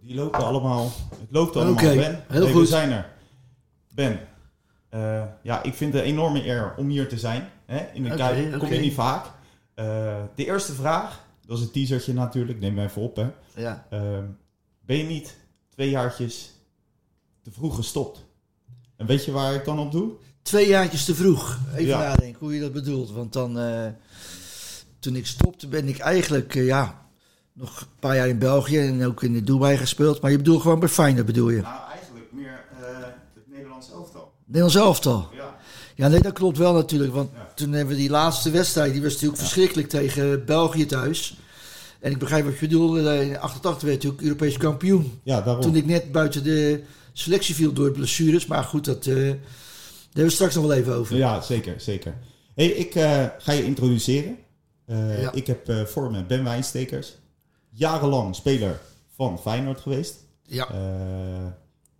Die lopen allemaal. Het loopt allemaal, Oké, Ben. heel Nee, goed. We zijn er. Ben. eh, ja, ik vind het een enorme eer om hier te zijn. Hè? In de Oké, Kuip. Kom je niet vaak. Eh, de eerste vraag. Dat is een teasertje natuurlijk. Neem me even op, hè. Ja. Ehm, ben je niet twee jaartjes te vroeg gestopt? En weet je waar ik dan op doe? Twee jaartjes te vroeg. Even Ja. nadenken hoe je dat bedoelt. Want dan, eh, toen ik stopte, ben ik eigenlijk, ja, nog een paar jaar in België en ook in Dubai gespeeld. Maar je bedoelt gewoon bij Feyenoord, bedoel je? Nou, eigenlijk meer het Nederlands elftal. Nederlands elftal. Ja. Ja, nee, dat klopt wel natuurlijk. Want Ja. toen hebben we die laatste wedstrijd, die was natuurlijk verschrikkelijk tegen België thuis. En ik begrijp wat je bedoelt. eh, In 88 werd natuurlijk Europees kampioen. Ja, daarom. Toen ik net buiten de selectie viel door blessures. Maar goed, dat, eh, daar hebben we straks nog wel even over. Ja, zeker, zeker. Hey, ik eh, ga je introduceren. Eh, Ja. Ik heb eh, voor me Ben Wijnstekers. Jarenlang speler van Feyenoord geweest. Ja, Eh,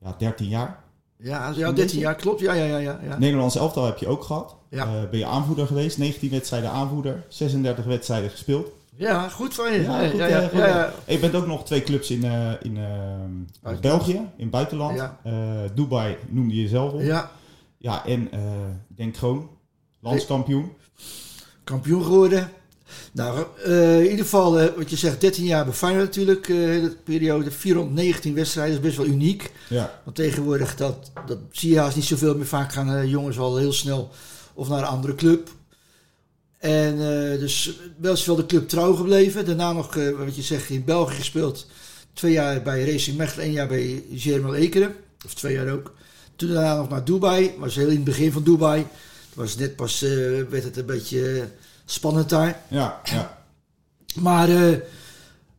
ja, 13 jaar. ja, ja 13 jaar klopt. Ja, ja, ja. ja, ja. Nederlands elftal heb je ook gehad. Ja. Eh, ben je aanvoerder geweest. 19 wedstrijden aanvoerder. 36 wedstrijden gespeeld. Ja, goed van je. Ja, Ja, goed, ja, eh, ja, ja. Je bent ook nog twee clubs in, in. België, in het buitenland. Ja. Dubai noemde je zelf op. Ja, Ja, en denk gewoon landskampioen. kampioen geworden. Nou, eh, in ieder geval, eh, wat je zegt, 13 jaar bij Feyenoord natuurlijk. eh, de periode 419 wedstrijden, is best wel uniek. Ja, Want tegenwoordig, dat, dat zie je haast niet zoveel meer. Vaak gaan jongens al heel snel of naar een andere club. En dus wel is wel de club trouw gebleven. Daarna nog, wat je zegt, in België gespeeld. Twee jaar bij Racing Mechelen, één jaar bij Germel Ekeren. Of twee jaar ook. Toen daarna nog naar Dubai. Was heel in het begin van Dubai. Het was net pas, werd het een beetje spannend daar. ja, ja. Maar eh,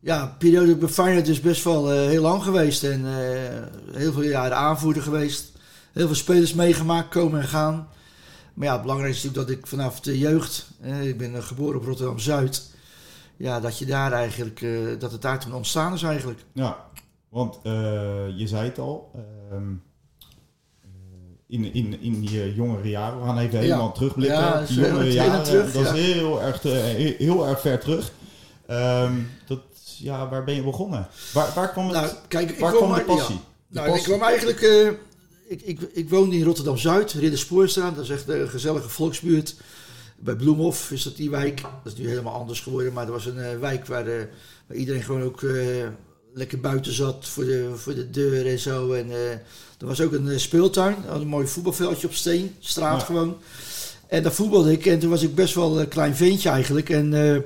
ja, periode bij Feyenoord is best wel eh, heel lang geweest. En eh, heel veel jaren aanvoerder geweest. Heel veel spelers meegemaakt, komen en gaan. Maar ja, het belangrijkste is natuurlijk dat ik vanaf de jeugd... ik ben geboren op Rotterdam-Zuid. Ja, dat je daar eigenlijk... dat het daar toen ontstaan is eigenlijk. Ja, want eh, je zei het al. ehm, eh, in, in, in je jongere jaren, we gaan even helemaal terugblikken. Ja, dat jongere jaren, terug, dat ja. is heel erg, eh, heel, heel erg ver terug. Ehm, dat, ja, waar ben je begonnen? Waar, waar kwam, het, Nou, kijk, ik waar kwam de passie? De Nou, ik kwam eigenlijk... eh, ik, ik, ik woonde in Rotterdam-Zuid, Ridderspoorstraat. Dat is echt een gezellige volksbuurt. Bij Bloemhof is dat die wijk. Dat is nu helemaal anders geworden. Maar er was een eh, wijk waar, eh, waar iedereen gewoon ook eh, lekker buiten zat. Voor de, voor de deur en zo. En eh, er was ook een eh, speeltuin. Had een mooi voetbalveldje op steen. Straat Ja. gewoon. En daar voetbalde ik. En toen was ik best wel een klein ventje eigenlijk. En eh,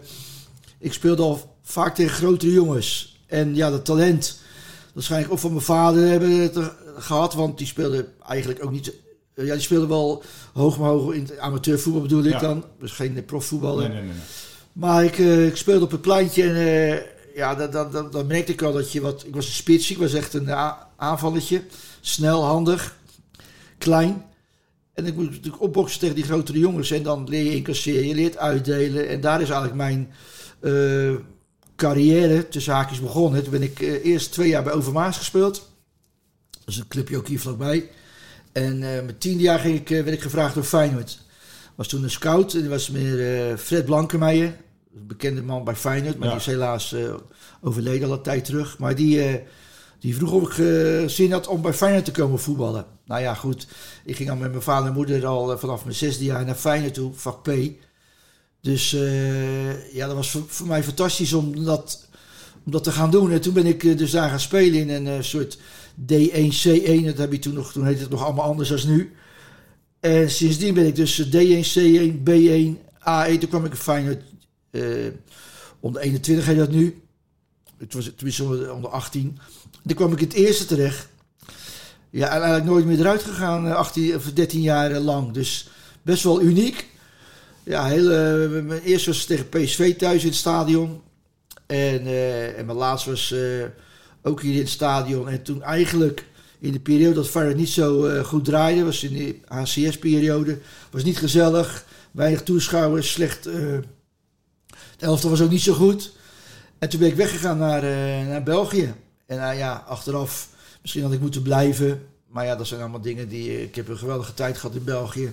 ik speelde al vaak tegen grotere jongens. En ja, dat talent... Waarschijnlijk ook van mijn vader hebben het gehad. Want die speelde eigenlijk ook niet... ja, die speelde wel hoog maar hoog in amateurvoetbal bedoel ik Ja. dan. Dus geen profvoetballer. Nee, nee, nee. Maar ik, eh, ik speelde op het pleintje en ja, dan, dan, dan, dan merkte ik al dat je wat... Ik was een spits, ik was echt een aanvalletje. Snel, handig, klein. En ik moet natuurlijk opboksen tegen die grotere jongens. En dan leer je incasseren, je leert uitdelen. En daar is eigenlijk mijn eh, carrière tussen haakjes begonnen. Toen ben ik eh, eerst twee jaar bij Overmaas gespeeld. Dat is een clubje ook hier vlakbij. En eh met tiende jaar ging ik, werd ik gevraagd door Feyenoord. Was toen een scout. En dat was meneer Fred Blankenmeijer. Bekende man bij Feyenoord. Maar Ja. die is helaas eh, overleden al een tijd terug. Maar die, eh, die vroeg of ik eh, zin had om bij Feyenoord te komen voetballen. Nou ja, goed. Ik ging al met mijn vader en moeder al vanaf mijn zesde jaar naar Feyenoord toe. Vak P. Dus ja, dat was voor, voor mij fantastisch om dat, om dat te gaan doen. En toen ben ik dus daar gaan spelen in een soort D1, C1. Dat heb je toen nog, toen heette het nog allemaal anders dan nu. En sindsdien ben ik dus eh, D1, C1, B1, A1. Toen kwam ik in Feyenoord eh, onder 21 heet dat nu. Het was tenminste onder onder 18. Toen kwam ik het eerste terecht. Ja, en eigenlijk nooit meer eruit gegaan, eh, 18 of 13 jaar lang. Dus best wel uniek. Ja, heel, eh, mijn eerste was tegen PSV thuis in het stadion. En, eh, en mijn laatste was eh, ook hier in het stadion. En toen eigenlijk in de periode dat Feyenoord niet zo eh, goed draaide, was in de HCS-periode, was niet gezellig, weinig toeschouwers, slecht. Eh het elftal was ook niet zo goed. En toen ben ik weggegaan naar, eh, naar België. En nou ja, achteraf, misschien had ik moeten blijven. Maar ja, dat zijn allemaal dingen die... Ik heb een geweldige tijd gehad in België.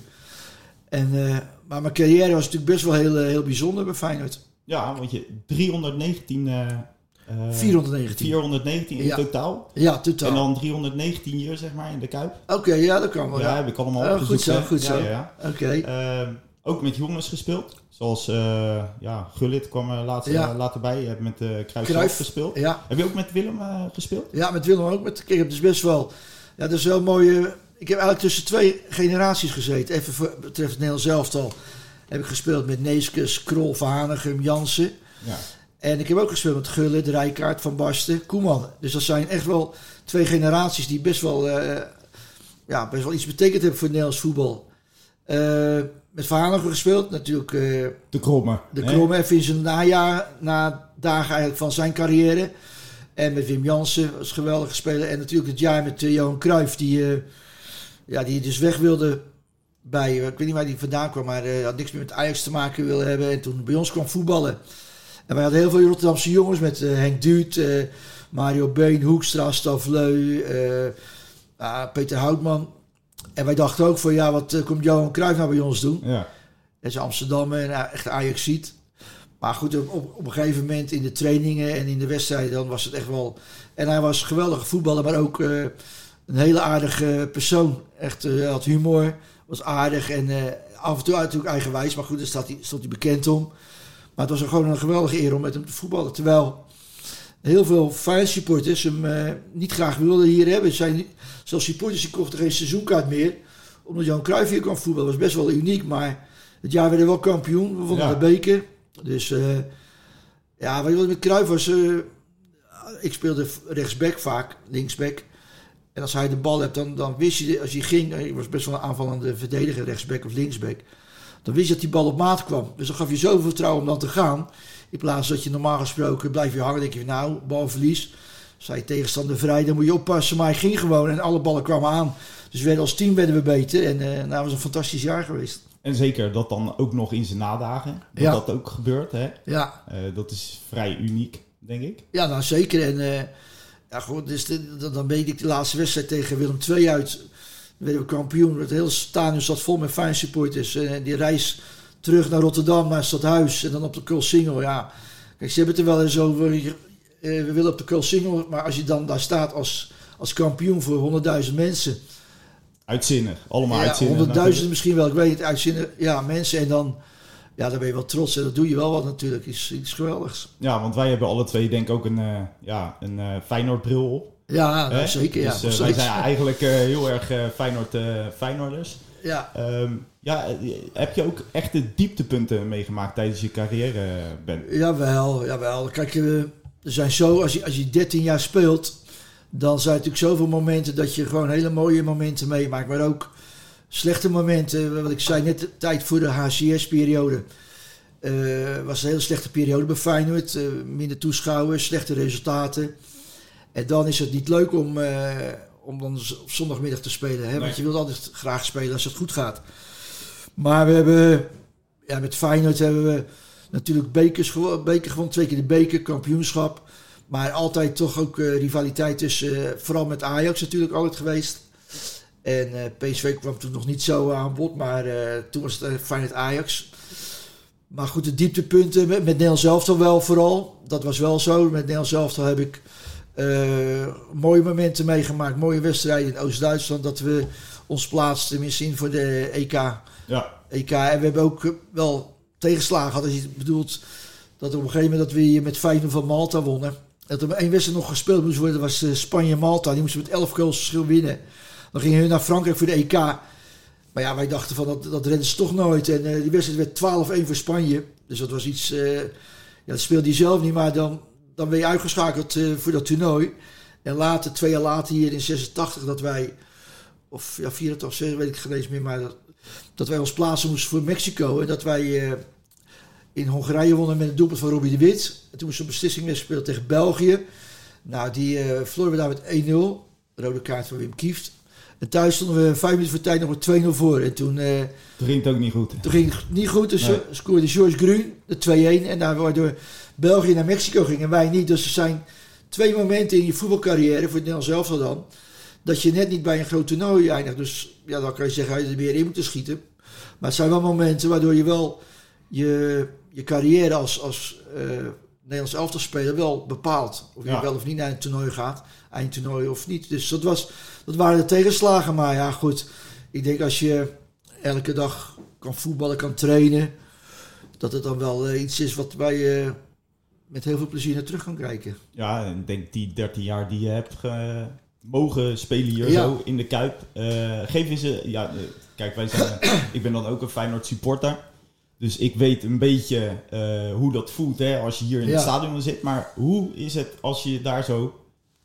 En, eh, maar mijn carrière was natuurlijk best wel heel, eh, heel bijzonder bij Feyenoord. Ja, want je 319 eh, Uh, 419. 419 in Ja. totaal. Ja, totaal. En dan 319 hier, zeg maar, in de Kuip. Oké, ja, dat kan wel. ja, Ja. heb ik allemaal goed zo, goed zo. ja. Oké. Ehm, ook met jongens gespeeld. Zoals eh, ja, Gullit kwam er later, Ja. later bij. Je hebt met uh, gespeeld. Ja. Heb je ook met Willem eh, gespeeld? ja, met Willem ook. Met, ik heb dus best wel... Ja, dat is wel mooi. eh, ik heb eigenlijk tussen twee generaties gezeten. Even voor, betreft het Nederlands elftal heb ik gespeeld met Neeskes, Krol, Van Hanegem, Jansen. Ja. En ik heb ook gespeeld met Gullit, Rijkaard, Van Basten, Koeman. Dus dat zijn echt wel twee generaties die best wel, eh, ja, best wel iets betekend hebben voor het Nederlands voetbal. Eh, met Hanegem gespeeld, natuurlijk eh, De Kromme. de hè? Krom even in zijn najaar, na dagen eigenlijk van zijn carrière. En met Wim Jansen was een geweldige speler. En natuurlijk het jaar met eh, Johan Cruijff, die, ja, die dus weg wilde bij, ik weet niet waar hij vandaan kwam, maar eh, had niks meer met Ajax te maken willen hebben. En toen bij ons kwam voetballen. En wij hadden heel veel Rotterdamse jongens met Henk Duut, Mario Been, Hoekstra, Stavleu, eh, ah, Peter Houtman. En wij dachten ook van, ja, wat eh, komt Johan Cruijff nou bij ons doen? Ja. Dat is Amsterdam en uh, echt Ajax ziet. Maar goed, op, op, een gegeven moment in de trainingen en in de wedstrijden, dan was het echt wel. En hij was een geweldige voetballer, maar ook uh, een hele aardige persoon. Echt, uh, had humor, was aardig en uh, af en toe natuurlijk eigenwijs. Maar goed, daar staat hij, stond hij bekend om. Maar het was gewoon een geweldige eer om met hem te voetballen. Terwijl heel veel Feyenoord supporters hem uh, niet graag wilden hier hebben. Er zijn zelfs supporters die kochten geen seizoenkaart meer. Omdat Jan Cruijff hier kwam voetballen. Dat was best wel uniek, maar het jaar werden we wel kampioen. We wonnen Ja. de beker. Dus uh, ja, wat met Cruijff was? Uh, ik speelde rechtsback vaak, linksback. En als hij de bal hebt, dan, dan wist je, als hij ging, hij was best wel een aanvallende verdediger, rechtsback of linksback. Dan wist je dat die bal op maat kwam. Dus dan gaf je zoveel vertrouwen om dan te gaan. In plaats dat je normaal gesproken blijf je hangen. denk je, nou, balverlies. Zei je tegenstander vrij, dan moet je oppassen. Maar hij ging gewoon en alle ballen kwamen aan. Dus we werden als team werden we beter. En uh, nou, was een fantastisch jaar geweest. En zeker dat dan ook nog in zijn nadagen. Dat Ja. dat ook gebeurt. Hè? Ja, Eh, dat is vrij uniek, denk ik. ja nou zeker. En uh, ja, goed, dus de- dan weet ik de laatste wedstrijd tegen Willem II uit. Dan werden we kampioen. Het hele stadion zat vol met fijn supporters. En die reis terug naar Rotterdam, naar het stadhuis. En dan op de Koolsingel, ja. Kijk, ze hebben het er wel eens over. eh, we willen op de Koolsingel. Maar als je dan daar staat als, als kampioen voor 100.000 mensen. Uitzinnig. Allemaal Ja, uitzinnig. honderdduizend misschien wel, ik weet het, uitzinnen. Ja, mensen en dan, ja, dan ben je wel trots en dat doe je wel wat natuurlijk. Is iets geweldigs. Ja, want wij hebben alle twee denk ik ook een, eh ja, een eh Feyenoord bril op. Ja, nou, zeker. Ja, dus, wij steeds. zijn eigenlijk heel erg Feyenoord, Feyenoorders. ja. Ehm, ja, eh, heb je ook echte dieptepunten meegemaakt tijdens je carrière, Ben? Jawel, jawel. Kijk, eh, er zijn zo, als je, als je 13 jaar speelt, dan zijn er natuurlijk zoveel momenten dat je gewoon hele mooie momenten meemaakt. Maar ook slechte momenten. Wat ik zei net, de tijd voor de HCS-periode. eh, was een hele slechte periode bij Feyenoord. minder toeschouwers, slechte resultaten. En dan is het niet leuk om, om dan op zondagmiddag te spelen. Hè? Nee. Want je wilt altijd graag spelen als het goed gaat. Maar we hebben, ja, met Feyenoord hebben we natuurlijk bekers beker gewonnen. Twee keer de beker, kampioenschap. Maar altijd toch ook eh, rivaliteit tussen, eh, vooral met Ajax natuurlijk altijd geweest. En eh, PSV kwam toen nog niet zo aan bod, maar toen was het uh, Feyenoord Ajax. Maar goed, de dieptepunten met, met Nederland zelf toch wel vooral. Dat was wel zo. Met Nederland zelf heb ik mooie momenten meegemaakt. Mooie wedstrijden in Oost-Duitsland. Dat we ons plaatsten, in voor de EK. Ja, EK. En we hebben ook eh, wel tegenslagen gehad. Als je bedoelt dat op een gegeven moment dat we hier met 5 van Malta wonnen. Dat er één wedstrijd nog gespeeld moest worden. Was eh, Spanje-Malta. Die moesten met 11 goals verschil winnen. Dan gingen hun naar Frankrijk voor de EK. Maar ja, wij dachten van dat, dat redden ze toch nooit. En eh, die wedstrijd werd 12-1 voor Spanje. Dus dat was iets... eh, ja, dat speelde hij zelf niet. Maar dan, dan ben je uitgeschakeld eh, voor dat toernooi. En later, twee jaar later hier in 86, dat wij... Of ja, 84 of 6, weet ik geen eens meer. Maar dat, dat wij ons plaatsen moesten voor Mexico. En dat wij eh, in Hongarije wonnen met een doelpunt van Robbie de Wit. En toen moest een beslissing weer gespeeld tegen België. Nou, die eh verloren we daar met 1-0. Rode kaart van Wim Kieft. En thuis stonden we vijf minuten voor tijd nog met 2-0 voor. En toen, eh, toen ging het ook niet goed. toen ging het niet goed. Dus Nee. scoorde George Grun de 2-1. En daar waardoor België naar Mexico ging en wij niet. Dus er zijn twee momenten in je voetbalcarrière, voor het Nederlands zelf dan, dat je net niet bij een groot toernooi eindigt. Dus ja, dan kan je zeggen, je er meer in moeten schieten. Maar het zijn wel momenten waardoor je wel je, je carrière als, als eh, Nederlands elftal speler wel bepaalt. Of je wel of niet naar een toernooi gaat. Eindtoernooi of niet. Dus dat, was, dat waren de tegenslagen. Maar ja, goed. Ik denk als je elke dag kan voetballen, kan trainen. Dat het dan wel eh, iets is wat wij eh, met heel veel plezier naar terug kan kijken. Ja, en ik denk die 13 jaar die je hebt ge- mogen spelen hier Ja. zo in de Kuip. geef eens een... Ja, eh, kijk, wij zijn... ik ben dan ook een Feyenoord supporter. Dus ik weet een beetje eh, hoe dat voelt hè, als je hier in Ja. het stadion zit. Maar hoe is het als je daar zo...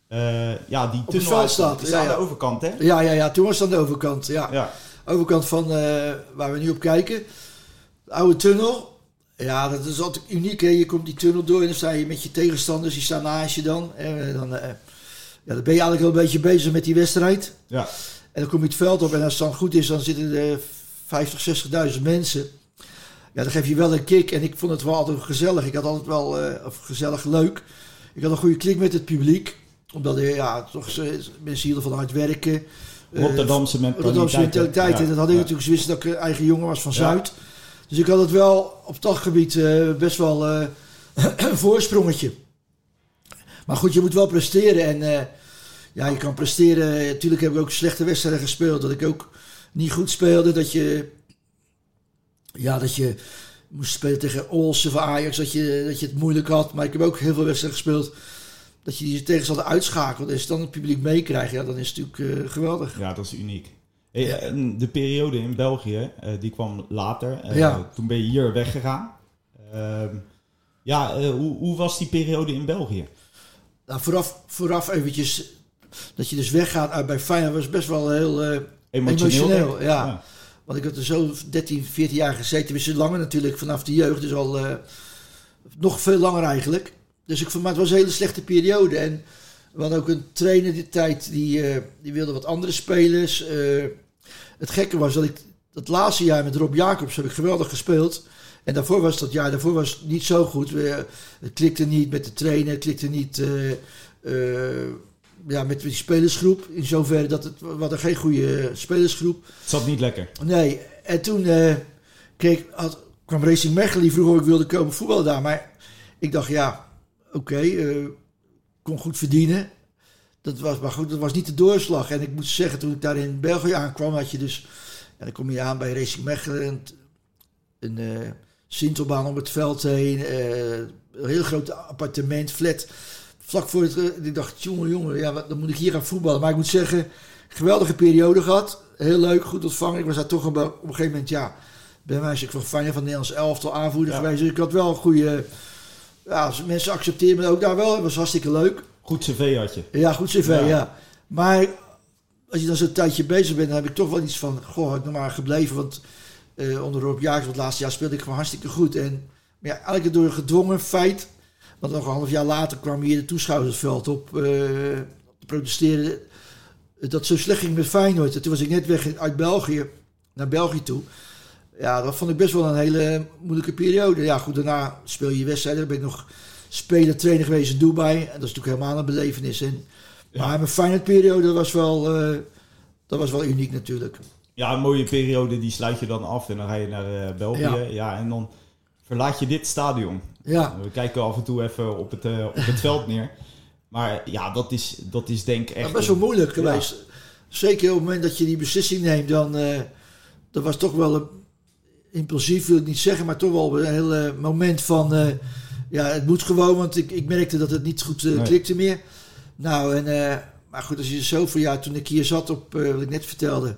eh, ja, die tunnel staat, is ja, aan de overkant, hè? Ja, ja, ja. Toen was het aan de overkant. Ja. Ja, overkant van waar we nu op kijken. De oude tunnel. Ja, dat is altijd uniek. Hè? Je komt die tunnel door en dan sta je met je tegenstanders. Die staan naast je dan. En dan, ja, dan ben je eigenlijk wel een beetje bezig met die wedstrijd. ja. En dan kom je het veld op en als het dan goed is, dan zitten er 50, 60.000 mensen. Ja, dan geef je wel een kick. En ik vond het wel altijd gezellig. Ik had altijd wel, eh, of gezellig leuk. Ik had een goede klik met het publiek. Omdat er, ja, toch eh, mensen hielden van hard werken. Eh, Rotterdamse mentaliteit. Rotterdamse mentaliteit. Ja, En dat had ik ja. natuurlijk. Ze wisten dat ik eigen jongen was van Ja. Zuid. Dus ik had het wel op dat gebied eh, best wel eh, een voorsprongetje. Maar goed, je moet wel presteren. En eh, ja, je kan presteren. Natuurlijk heb ik ook slechte wedstrijden gespeeld. Dat ik ook niet goed speelde. Dat je, ja, dat je moest spelen tegen Olsen van Ajax. Dat je, dat je het moeilijk had. Maar ik heb ook heel veel wedstrijden gespeeld. Dat je die tegenstander uitschakelt. En dan het publiek meekrijgt, ja, dan is het natuurlijk eh, geweldig. Ja, dat is uniek. Hey, en de periode in België, eh, die kwam later. Eh, Ja. Toen ben je hier weggegaan. Ehm, ja, eh, hoe, hoe was die periode in België? Nou, vooraf, vooraf eventjes dat je dus weggaat uit bij Feyenoord was best wel heel eh, Emotioneel? ja. Want ik had er zo 13, 14 jaar gezeten. Zitten langer natuurlijk vanaf de jeugd. Dus al eh, nog veel langer eigenlijk. Dus ik vond maar het was een hele slechte periode. En we hadden ook een trainer die tijd. Die, eh, die wilde wat andere spelers. Het gekke was dat ik dat laatste jaar met Rob Jacobs heb ik geweldig gespeeld. En daarvoor was dat jaar daarvoor was het niet zo goed. We, het klikte niet met de trainer. Het klikte niet eh, eh, ja, met die spelersgroep. In zoverre dat het we hadden geen goede spelersgroep. Het zat niet lekker. Nee, en toen eh, kreeg, had, kwam Racing Mechelen, die vroeg of ik wilde komen voetballen daar. Maar ik dacht, ja, oké, eh, kon goed verdienen. Dat was, maar goed, dat was niet de doorslag. En ik moet zeggen, toen ik daar in België aankwam, had je dus... Ja, dan kom je aan bij Racing Mechelen, eh, Sintelbaan om het veld heen, eh, een heel groot appartement, flat. Vlak voor het, eh, ik dacht, jongen, jongen, ja, wat, dan moet ik hier gaan voetballen. Maar ik moet zeggen, geweldige periode gehad. Heel leuk, goed ontvangen. Ik was daar toch op, op een gegeven moment, ja, ben ik van Feyenoord van Nederlands elftal aanvoerder Ja. geweest. Dus ik had wel een goede, ja, mensen accepteerden me ook daar wel. Het was hartstikke leuk. Goed cv had je. Ja, goed cv, Ja. ja. Maar als je dan zo'n tijdje bezig bent, dan heb ik toch wel iets van, goh, had ik nog maar gebleven. Want eh, onder Rob Jacobs, want het laatste jaar speelde ik gewoon hartstikke goed. En maar ja, eigenlijk door een gedwongen feit, want nog een half jaar later kwam hier de toeschouwersveld op eh, te protesteren. Dat het zo slecht ging met Feyenoord. En toen was ik net weg uit België, naar België toe. Ja, dat vond ik best wel een hele moeilijke periode. Ja, goed, daarna speel je wedstrijden. Dan ben ik nog speler, trainer geweest in Dubai. En dat is natuurlijk helemaal een belevenis. En, Ja. Maar mijn Feyenoord-periode was wel, eh, dat was wel uniek natuurlijk. Ja, een mooie periode, die sluit je dan af en dan ga je naar eh, België. Ja. Ja. en dan verlaat je dit stadion. Ja, We kijken af en toe even op het, eh, op het veld neer. Maar ja, dat is, dat is denk ik echt... was best wel een- moeilijk Ja. geweest. Zeker op het moment dat je die beslissing neemt, dan... eh, dat was toch wel een... Impulsief wil ik niet zeggen, maar toch wel een heel moment van... ja, het moet gewoon, want ik, ik merkte dat het niet goed Nee. klikte meer. Nou, en... maar goed, als je zoveel jaar, toen ik hier zat op, wat ik net vertelde...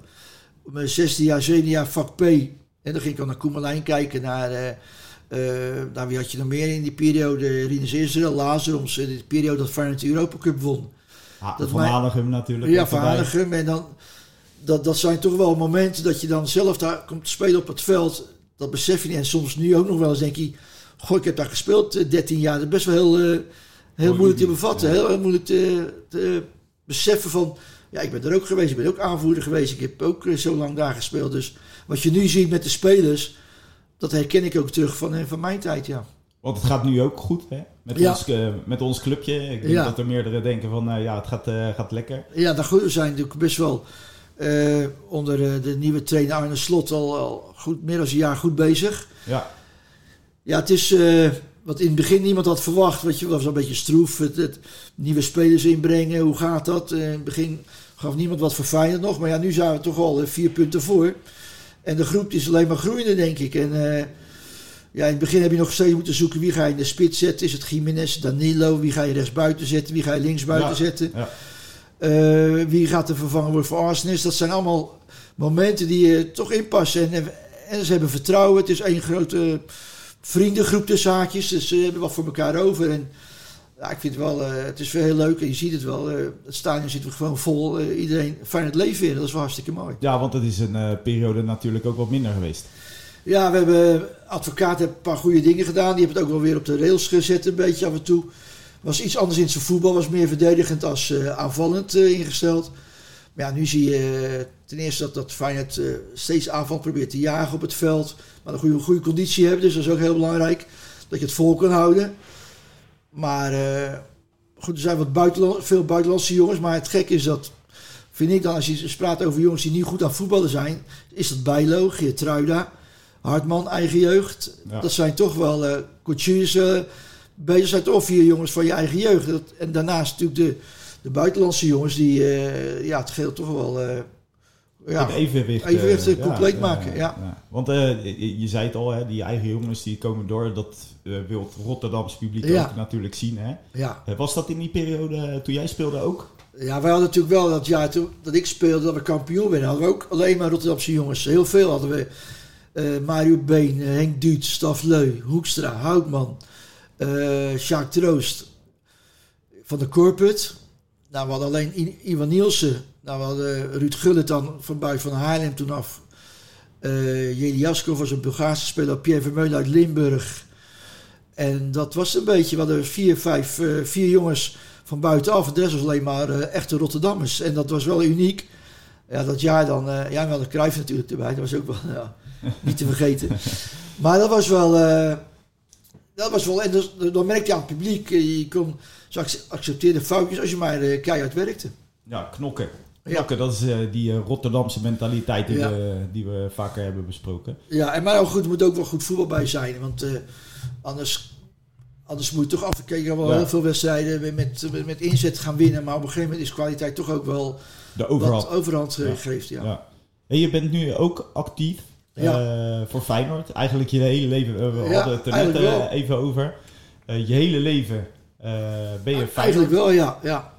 Op mijn 16 jaar, 17 jaar vak P. En dan ging ik al naar Koemelijn kijken, naar... eh eh, nou, wie had je nog meer in die periode? Rinus Israël, Lazarums, in die periode dat Feyenoord de Europa Cup won. Ja, dat van Hanegem natuurlijk. Ja, van erbij. Hanegem. En dan, dat, dat zijn toch wel momenten dat je dan zelf daar komt te spelen op het veld. Dat besef je niet. En soms nu ook nog wel eens denk je... Goh, ik heb daar gespeeld eh, 13 jaar. Dat is best wel heel, eh, heel moeilijk te bevatten. Heel, heel moeilijk te, te beseffen van... Ja, ik ben er ook geweest. Ik ben ook aanvoerder geweest. Ik heb ook eh, zo lang daar gespeeld. Dus wat je nu ziet met de spelers... Dat herken ik ook terug van, eh, van mijn tijd, ja. Want het gaat nu ook goed hè? Met, Ja. ons, eh, met ons clubje. Ik denk Ja. dat er meerdere denken van eh, ja, het gaat, gaat lekker. Ja, goed, we zijn natuurlijk best wel onder de nieuwe trainer Arne Slot al, al goed, meer dan een jaar goed bezig. Ja, Ja, het is, wat in het begin niemand had verwacht. Weet je, was een beetje stroef. Het, het, nieuwe spelers inbrengen, hoe gaat dat? in het begin gaf niemand wat voor Feyenoord nog. Maar ja, nu zijn we toch al vier punten voor. En de groep is alleen maar groeiende, denk ik. En ja, in het begin heb je nog steeds moeten zoeken wie ga je in de spits zetten. Is het Jiménez, Danilo? Wie ga je rechts buiten zetten? Wie ga je links buiten zetten? Ja. Uh, wie gaat er vervangen worden voor Arsenal? Dat zijn allemaal momenten die je toch inpassen. En, en ze hebben vertrouwen. Het is één grote vriendengroep de zaakjes. Dus ze hebben wat voor elkaar over. En ja, ik vind het wel, uh, het is wel heel leuk. En je ziet het wel. Uh, het stadion zit gewoon vol. iedereen fijn het leven weer. Dat is wel hartstikke mooi. Ja, want het is een periode natuurlijk ook wat minder geweest. Ja, we hebben advocaat heeft een paar goede dingen gedaan. Die hebben het ook wel weer op de rails gezet een beetje af en toe. Was iets anders in zijn voetbal. Was meer verdedigend als uh, aanvallend uh, ingesteld. Maar ja, nu zie je uh, ten eerste dat, dat Feyenoord steeds aanval probeert te jagen op het veld. Maar een goede, goede conditie hebben. Dus dat is ook heel belangrijk. Dat je het vol kan houden. Maar goed, er zijn wat buitenland, veel buitenlandse jongens. Maar het gek is dat, vind ik dan, als je praat over jongens die niet goed aan voetballen zijn. Is dat Bijlo, Geertruida... Hartman, eigen jeugd. Dat zijn toch wel uh, coaches. Uh, bezig zijn toch vier jongens van je eigen jeugd. Dat, en daarnaast natuurlijk de, de buitenlandse jongens die uh, ja, het geheel toch wel... Uh, ja, het evenwicht, evenwicht compleet maken. Ja. Want je, je, zei het al, hè, die eigen jongens die komen door. Dat wil het Rotterdamse publiek ook natuurlijk zien. Hè? Ja. was dat in die periode toen jij speelde ook? Ja, wij hadden natuurlijk wel dat jaar toen dat ik speelde, dat we kampioen werden. Hadden we ook alleen maar Rotterdamse jongens. Heel veel hadden we uh, Mario Been, Henk Duut, Staf Leu, Hoekstra, Houtman, uh, Sjaak Troost van de Corput. Nou, we hadden alleen Ivan Nielsen. Nou, we hadden Ruud Gullit dan van buiten van Haarlem toen af. Uh, Jeli Jaskov was een Bulgaarse speler. Pierre Vermeulen uit Limburg. En dat was een beetje. We hadden vier, vijf, uh, vier jongens van buitenaf. En de rest was alleen maar uh, echte Rotterdammers. En dat was wel uniek. Ja, dat jaar dan. Uh, ja, we hadden Cruijff natuurlijk erbij. Dat was ook wel. Ja, niet te vergeten. Maar dat was wel. Uh, dat was wel. En dus, dan merkte je aan het publiek. Eh, je kon. Ze accepteerde foutjes als je maar uh, keihard werkte. Ja, knokken. Knokken, dat is uh, die Rotterdamse mentaliteit die, we, die we vaker hebben besproken. Ja, en maar ook goed, er moet ook wel goed voetbal bij zijn. Want anders, anders moet je toch afkijken. wel ja. heel veel wedstrijden met, met, met, inzet gaan winnen. Maar op een gegeven moment is kwaliteit toch ook wel de overhand, wat overhand geeft. Ja. ja. En je bent nu ook actief ja. Uh, voor Feyenoord. Eigenlijk je hele leven, we ja, hadden het er net uh, even over. Uh, je hele leven ben je Feyenoord. Eigenlijk wel, ja. ja.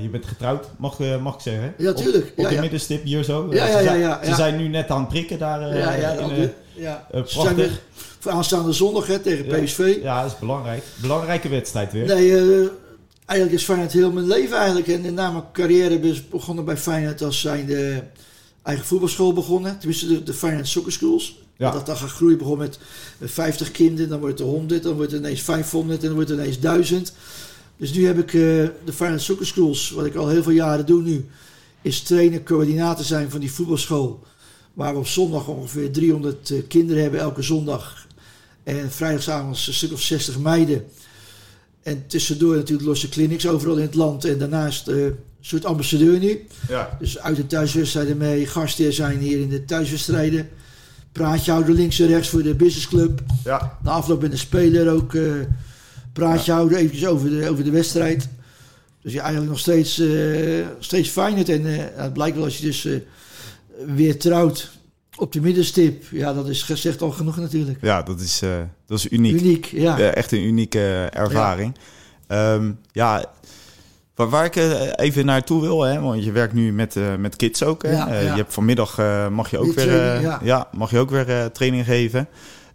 je bent getrouwd, mag, mag ik zeggen. Ja, tuurlijk. Op, op de middenstip hier zo. Ja, ja, ja, ja, Ze zijn nu net aan het prikken daar. ja, ja, in, ja. prachtig. Voor aanstaande zondag hè, tegen PSV. Ja, dat is belangrijk. Belangrijke wedstrijd weer. Nee, eigenlijk is Feyenoord heel mijn leven eigenlijk. En na mijn carrière ben ik begonnen bij Feyenoord als zijnde eigen voetbalschool begonnen. Tenminste, de, de Finance Soccer Schools. Ja. Dat dan gaat groeien. Begon met 50 kinderen, dan wordt het er 100, dan wordt het ineens 500 en dan wordt het ineens 1000. Dus nu heb ik uh, de Finance Soccer Schools, wat ik al heel veel jaren doe nu, is trainen, coördinator zijn van die voetbalschool. Waar we op zondag ongeveer 300 uh, eh, kinderen hebben elke zondag. En vrijdagavond een stuk of 60 meiden. En tussendoor natuurlijk losse clinics overal in het land. En daarnaast uh, soort ambassadeur nu. Ja. Dus uit de thuiswedstrijden mee. Gastheer zijn hier in de thuiswedstrijden. Praatje houden links en rechts voor de businessclub. Ja. Na afloop met de speler ook uh, praatje houden. Eventjes over de, over de wedstrijd. Dus ja, eigenlijk nog steeds, uh, steeds fijn. En uh, het blijkt wel als je dus weer trouwt op de middenstip. Ja, dat is gezegd al genoeg natuurlijk. Ja, dat is, dat is uniek. Uniek, ja. echt een unieke ervaring. Ja. Um, ja, Waar, waar ik eh, even naartoe wil, hè, want je werkt nu met, uh, met kids ook. Hè? Ja, Je hebt vanmiddag mag je ook weer, training, ja. mag je ook weer training geven.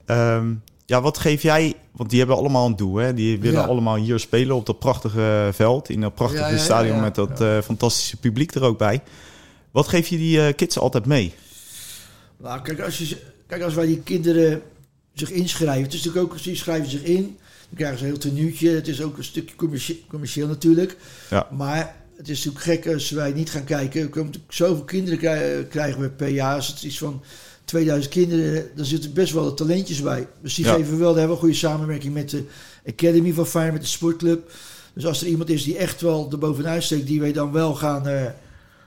Um, ja, wat geef jij? Want die hebben allemaal een doel. Hè? Die willen allemaal hier spelen op dat prachtige veld. In dat prachtige stadion met dat fantastische publiek er ook bij. Wat geef je die kids altijd mee? Nou, kijk als, je, kijk, als wij die kinderen zich inschrijven. Het is natuurlijk ook, die schrijven zich in dan krijgen ze een heel tenuutje. Het is ook een stukje commercieel, commercieel natuurlijk. Ja. Maar het is natuurlijk gek als wij niet gaan kijken. Komen zoveel kinderen krijgen we per jaar. Als het is van 2000 kinderen, dan zitten best wel talentjes bij. Dus die geven wel, daar hebben we een goede samenwerking met de Academy van Fire, met de sportclub. Dus als er iemand is die echt wel er bovenuit steekt, die wij dan wel gaan, uh,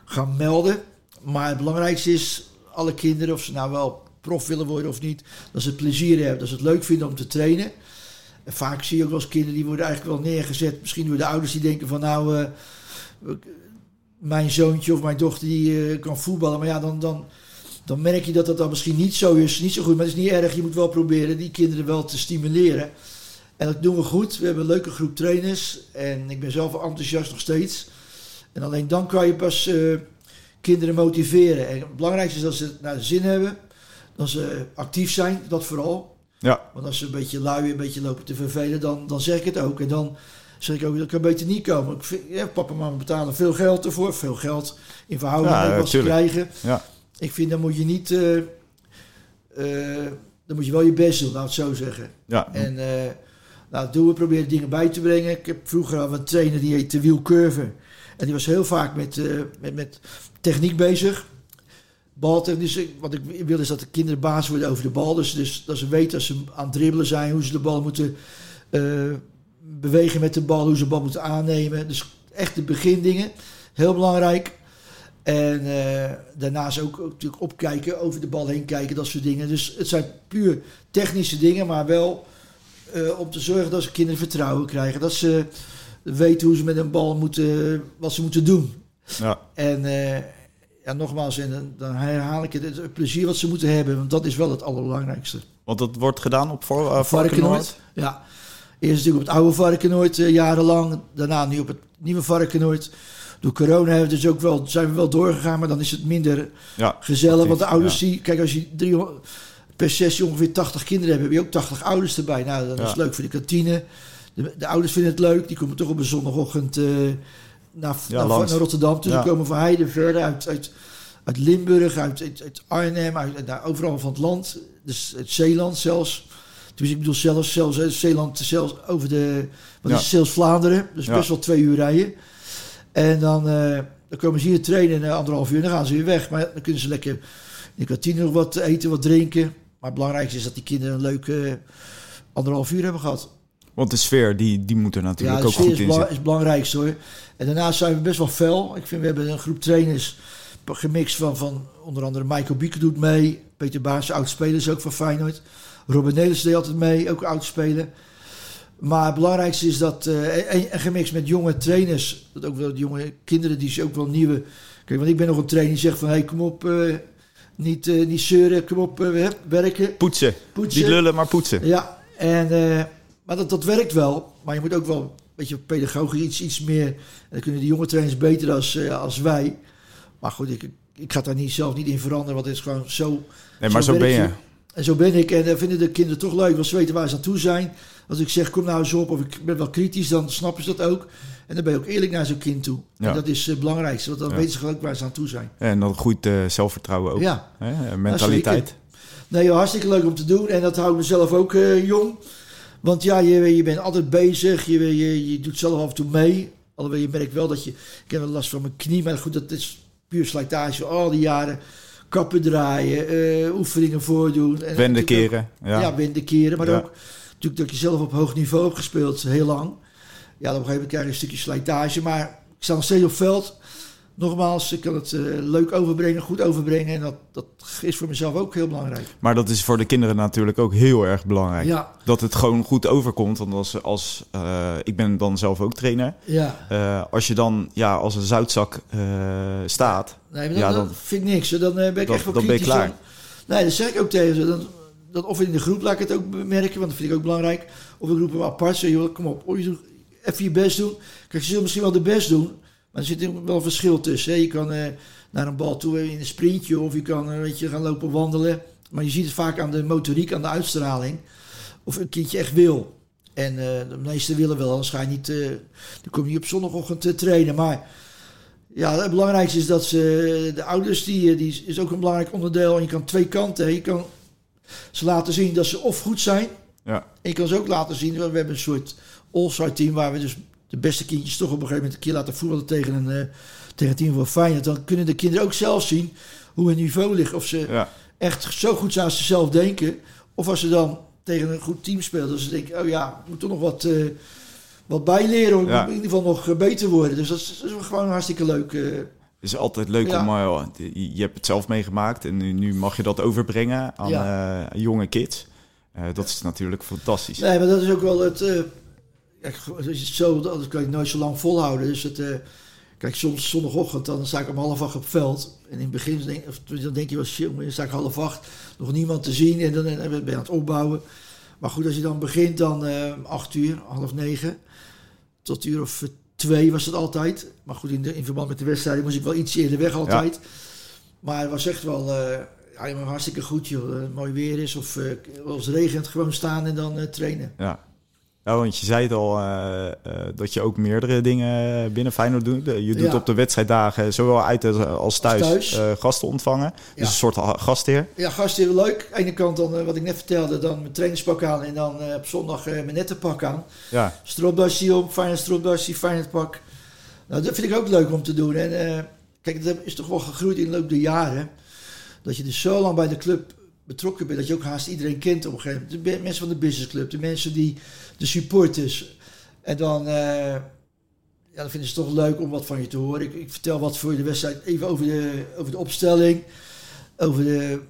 gaan melden. Maar het belangrijkste is, alle kinderen, of ze nou wel prof willen worden of niet, dat ze het plezier hebben, dat ze het leuk vinden om te trainen. vaak zie je ook wel eens kinderen die worden eigenlijk wel neergezet. Misschien door de ouders die denken van nou, mijn zoontje of mijn dochter die kan voetballen. Maar ja, dan, dan, dan merk je dat dat dan misschien niet zo is. Niet zo goed, maar het is niet erg. Je moet wel proberen die kinderen wel te stimuleren. En dat doen we goed. We hebben een leuke groep trainers. En ik ben zelf enthousiast nog steeds. En alleen dan kan je pas uh, kinderen motiveren. En het belangrijkste is dat ze naar de zin hebben. Dat ze actief zijn, dat vooral. Ja. Want als ze een beetje lui, een beetje lopen te vervelen, dan, dan zeg ik het ook. En dan zeg ik ook, dat kan beter niet komen. Ik vind, ja, papa en mama betalen veel geld ervoor. Veel geld in verhouding ja, wat ze krijgen. Ja. Ik vind, dan moet je niet... Uh, uh, dan moet je wel je best doen, laat het zo zeggen. Ja. En nou, doen we proberen dingen bij te brengen. Ik heb vroeger al een trainer die heette Wiel Curve. En die was heel vaak met, uh, met, met techniek bezig. Baltechnisch. Wat ik wil is dat de kinderen baas worden over de bal. Dus, dus dat ze weten als ze aan het dribbelen zijn, hoe ze de bal moeten uh, bewegen met de bal, hoe ze de bal moeten aannemen. Dus echt de begindingen. Heel belangrijk. En uh, daarnaast ook, natuurlijk opkijken, over de bal heen kijken, dat soort dingen. Dus het zijn puur technische dingen, maar wel om te zorgen dat ze kinderen vertrouwen krijgen. Dat ze weten hoe ze met een bal moeten, wat ze moeten doen. Ja. En uh, ja, nogmaals, en dan herhaal ik het, het plezier wat ze moeten hebben. Want dat is wel het allerbelangrijkste. Want dat wordt gedaan op voor, uh, Varkenoord? Ja. Eerst natuurlijk op het oude Varkenoord uh, jarenlang. Daarna nu op het nieuwe Varkenoord. Door corona hebben we dus ook wel, zijn we wel doorgegaan, maar dan is het minder ja, gezellig. Want de ouders die, kijk, als je 300, per sessie ongeveer 80 kinderen hebben, heb je ook 80 ouders erbij. Nou, dat is leuk voor de kantine. De, de, ouders vinden het leuk. Die komen toch op een zondagochtend uh, naar, ja, naar, naar, Rotterdam. Ja. komen van Heide verder uit, uit, uit Limburg, uit, uit, uit Arnhem, uit, daar overal van het land. Dus uit Zeeland zelfs. Dus ik bedoel zelfs, zelfs uit Zeeland, zelfs over de, wat is zelfs Vlaanderen. Dus best wel twee uur rijden. En dan, uh, dan komen ze hier trainen in anderhalf uur en dan gaan ze weer weg. Maar dan kunnen ze lekker in de kantine nog wat eten, wat drinken. Maar het belangrijkste is dat die kinderen een leuke anderhalf uur hebben gehad. Want de sfeer, die, die moet er natuurlijk ja, ook goed in zitten. Ja, is het belangrijkste hoor. En daarnaast zijn we best wel fel. Ik vind, we hebben een groep trainers gemixt van, van onder andere Michael Bieke doet mee. Peter Baas, oud-speler, is ook van Feyenoord. Robin Nelis deed altijd mee, ook oud-speler. Maar het belangrijkste is dat, uh, en, en, gemixt met jonge trainers, dat ook wel jonge kinderen die ze ook wel nieuwe... Kijk, want ik ben nog een trainer die zegt van, hé, hey, kom op... Uh, niet, uh, niet zeuren, kom op, werken. Poetsen. poetsen. Niet lullen, maar poetsen. Ja, en, maar dat, dat werkt wel. Maar je moet ook wel een beetje pedagogisch iets, iets meer... En dan kunnen die jonge trainers beter als, als wij. Maar goed, ik, ik ga daar niet, zelf niet in veranderen, want het is gewoon zo... Nee, maar zo, zo ben je. En zo ben ik. En dan vinden de kinderen toch leuk, want ze weten waar ze aan toe zijn. Als ik zeg, kom nou eens op, of ik ben wel kritisch, dan snappen ze dat ook. En dan ben je ook eerlijk naar zo'n kind toe. Ja. En dat is het uh, belangrijkste, want dan ja. weten ze gelijk waar ze aan toe zijn. En dan groeit uh, zelfvertrouwen ook. Ja. Hè? Mentaliteit. Nee, joh, hartstikke leuk om te doen. En dat houdt mezelf ook uh, jong. Want ja, je, je bent altijd bezig. Je, je, je doet zelf af en toe mee. Alhoewel je merkt wel dat je... Ik heb wel last van mijn knie, maar goed, dat is puur slijtage. Al die jaren kappen draaien, oefeningen voordoen. En wenden keren. Ja, ja wenden keren. Maar ja. ook natuurlijk dat je zelf op hoog niveau hebt gespeeld, heel lang. Ja, op een gegeven moment krijg je een stukje slijtage. Maar ik sta nog steeds op veld. Nogmaals, ik kan het uh, leuk overbrengen, goed overbrengen. En dat, dat is voor mezelf ook heel belangrijk. Maar dat is voor de kinderen natuurlijk ook heel erg belangrijk. Ja. Dat het gewoon goed overkomt. Want als, als uh, ik ben dan zelf ook trainer. Ja. Uh, als je dan ja, als een zoutzak staat. Nee, dan, ja, dan, vind ik niks. Dan ben ik dat, echt wel dan ben je klaar. Nee, dat zeg ik ook tegen ze. Dan, dat of in de groep laat ik het ook merken, want dat vind ik ook belangrijk. Of ik roep hem apart, zeg joh, kom op, even je best doen. Kijk, je zult misschien wel de best doen, maar er zit wel een verschil tussen. Hè. Je kan uh, naar een bal toe in een sprintje of je kan uh, weet je, gaan lopen wandelen. Maar je ziet het vaak aan de motoriek, aan de uitstraling. Of een kindje echt wil. En uh, de meesten willen wel, anders ga je niet, dan kom je niet op zondagochtend te trainen. Maar ja, het belangrijkste is dat ze, de ouders, die, die is ook een belangrijk onderdeel. En je kan twee kanten. Je kan ze laten zien dat ze of goed zijn. Ja. En je kan ze ook laten zien, we hebben een soort all-star team waar we dus de beste kindjes toch op een gegeven moment een keer laten voetballen tegen een, uh, tegen een team van Feyenoord. Dan kunnen de kinderen ook zelf zien hoe hun niveau ligt. Of ze ja. echt zo goed zijn als ze zelf denken. Of als ze dan tegen een goed team spelen. Dat ze denken, oh ja, ik moet toch nog wat, uh, wat bijleren. Om ja. in ieder geval nog beter worden. Dus dat is, dat is gewoon hartstikke leuk. Uh, het is altijd leuk ja. om... Uh, je hebt het zelf meegemaakt en nu, nu mag je dat overbrengen aan ja. jonge kids. dat is natuurlijk fantastisch. Nee, maar dat is ook wel het... Kijk, zo, dat kan je nooit zo lang volhouden. Dus het... Kijk, soms zondagochtend, dan sta ik om half acht op veld. En in het begin denk, dan denk je wel, shit, dan sta ik half acht, nog niemand te zien. En dan ben je aan het opbouwen. Maar goed, als je dan begint, dan uh, acht uur, half negen. Tot uur of twee was het altijd. Maar goed, in, de, in verband met de wedstrijden moest ik wel iets eerder weg altijd. Maar het was echt wel uh, ja, hartstikke goed, joh. Mooi weer is of als het regent, gewoon staan en dan trainen. Ja, ja, want je zei het al uh, uh, dat je ook meerdere dingen binnen Feyenoord doet. Je doet op de wedstrijddagen zowel uit als thuis, thuis. Uh, gasten ontvangen. Dus een soort gastheer. Ja, gastheer leuk. Aan de ene kant dan, wat ik net vertelde, dan mijn trainingspak aan en dan op zondag mijn nette pak aan. Ja. Stropdasje op, Feyenoord stropdasje, Feyenoord pak. Nou, dat vind ik ook leuk om te doen. En kijk, dat is toch wel gegroeid in de loop der jaren. Dat je dus zo lang bij de club betrokken bent, dat je ook haast iedereen kent op een gegeven moment. De mensen van de businessclub, de mensen die de supporters. En dan, uh, ja, dan vinden ze het toch leuk om wat van je te horen. Ik, ik, vertel wat voor de wedstrijd, even over de, over de opstelling. Over de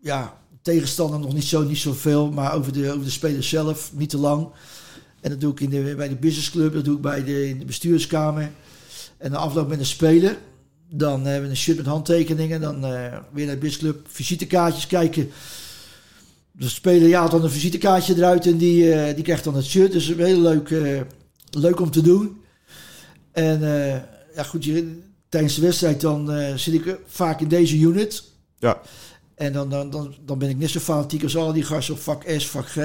ja, tegenstander nog niet zo, niet zoveel, maar over de, over de spelers zelf, niet te lang. En dat doe ik in de, bij de businessclub, dat doe ik bij de, in de bestuurskamer. En de afloop met een speler. Dan hebben we een shirt met handtekeningen. Dan uh, weer naar de businessclub, visitekaartjes kijken de speler ja, dan een visitekaartje eruit en die, uh, die krijgt dan het shirt. Dus heel leuk, uh, leuk om te doen. En ja, goed, je, tijdens de wedstrijd dan zit ik vaak in deze unit. Ja. En dan, dan, dan, dan ben ik net zo fanatiek als al die gasten op vak S, vak G.